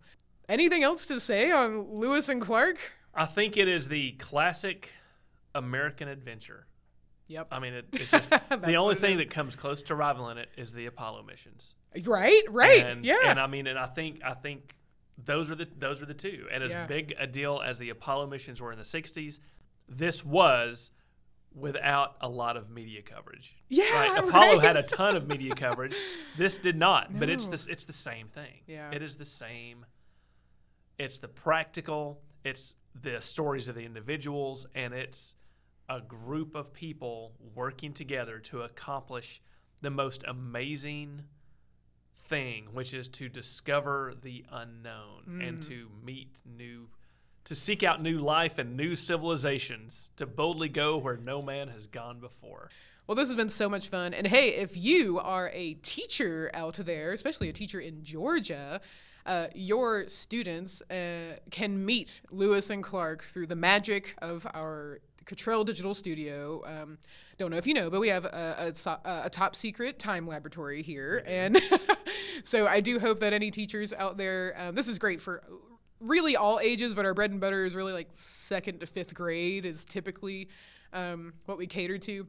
A: Anything else to say on Lewis and Clark?
B: I think it is the classic American adventure.
A: Yep.
B: I mean, it, it's just the only thing
A: is.
B: that comes close to rivaling it is the Apollo missions.
A: Right, right.
B: And,
A: yeah.
B: And I mean, and I think I think those are the those are the two. And as
A: Yeah.
B: big a deal as the Apollo missions were in the '60s, this was without a lot of media coverage.
A: Yeah,
B: right? Apollo
A: right.
B: had a ton of media coverage. This did not, but it's this it's the same thing.
A: Yeah.
B: It is the same. It's the practical. It's the stories of the individuals, and it's a group of people working together to accomplish the most amazing thing, which is to discover the unknown and
A: Mm.
B: to meet new, to seek out new life and new civilizations, to boldly go where no man has gone before.
A: Well, this has been so much fun. And hey, if you are a teacher out there, especially a teacher in Georgia, uh, your students uh, can meet Lewis and Clark through the magic of our Cottrell Digital Studio. Um, don't know if you know, but we have a, a, a top secret time laboratory here. And so I do hope that any teachers out there, um, this is great for really all ages, but our bread and butter is really like second to fifth grade is typically um, what we cater to.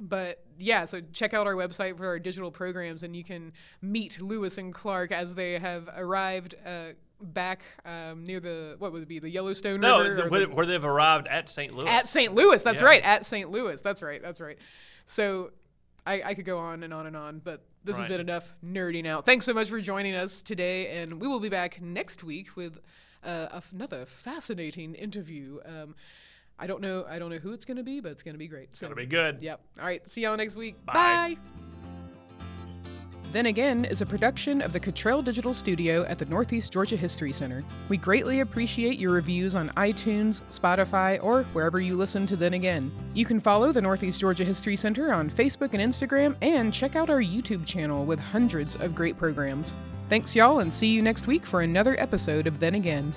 A: But yeah, so check out our website for our digital programs, and you can meet Lewis and Clark as they have arrived uh, back um, near the what would it be the Yellowstone
B: No,
A: River
B: the, where,
A: the-
B: where they've arrived at St. Louis.
A: at St. Louis. That's
B: Yeah.
A: right, at St. Louis. That's right. That's right. So I, I could go on and on and on, but this has been enough nerding out. Thanks so much for joining us today, and we will be back next week with uh, another fascinating interview. Um, I don't know. I don't know who it's going to be, but it's going to be great.
B: It's gonna be good.
A: Yep. All right. See y'all next week.
B: Bye.
A: Then Again is a production of the Cottrell Digital Studio at the Northeast Georgia History Center. We greatly appreciate your reviews on iTunes, Spotify, or wherever you listen to Then Again. You can follow the Northeast Georgia History Center on Facebook and Instagram, and check out our YouTube channel with hundreds of great programs. Thanks, y'all, and see you next week for another episode of Then Again.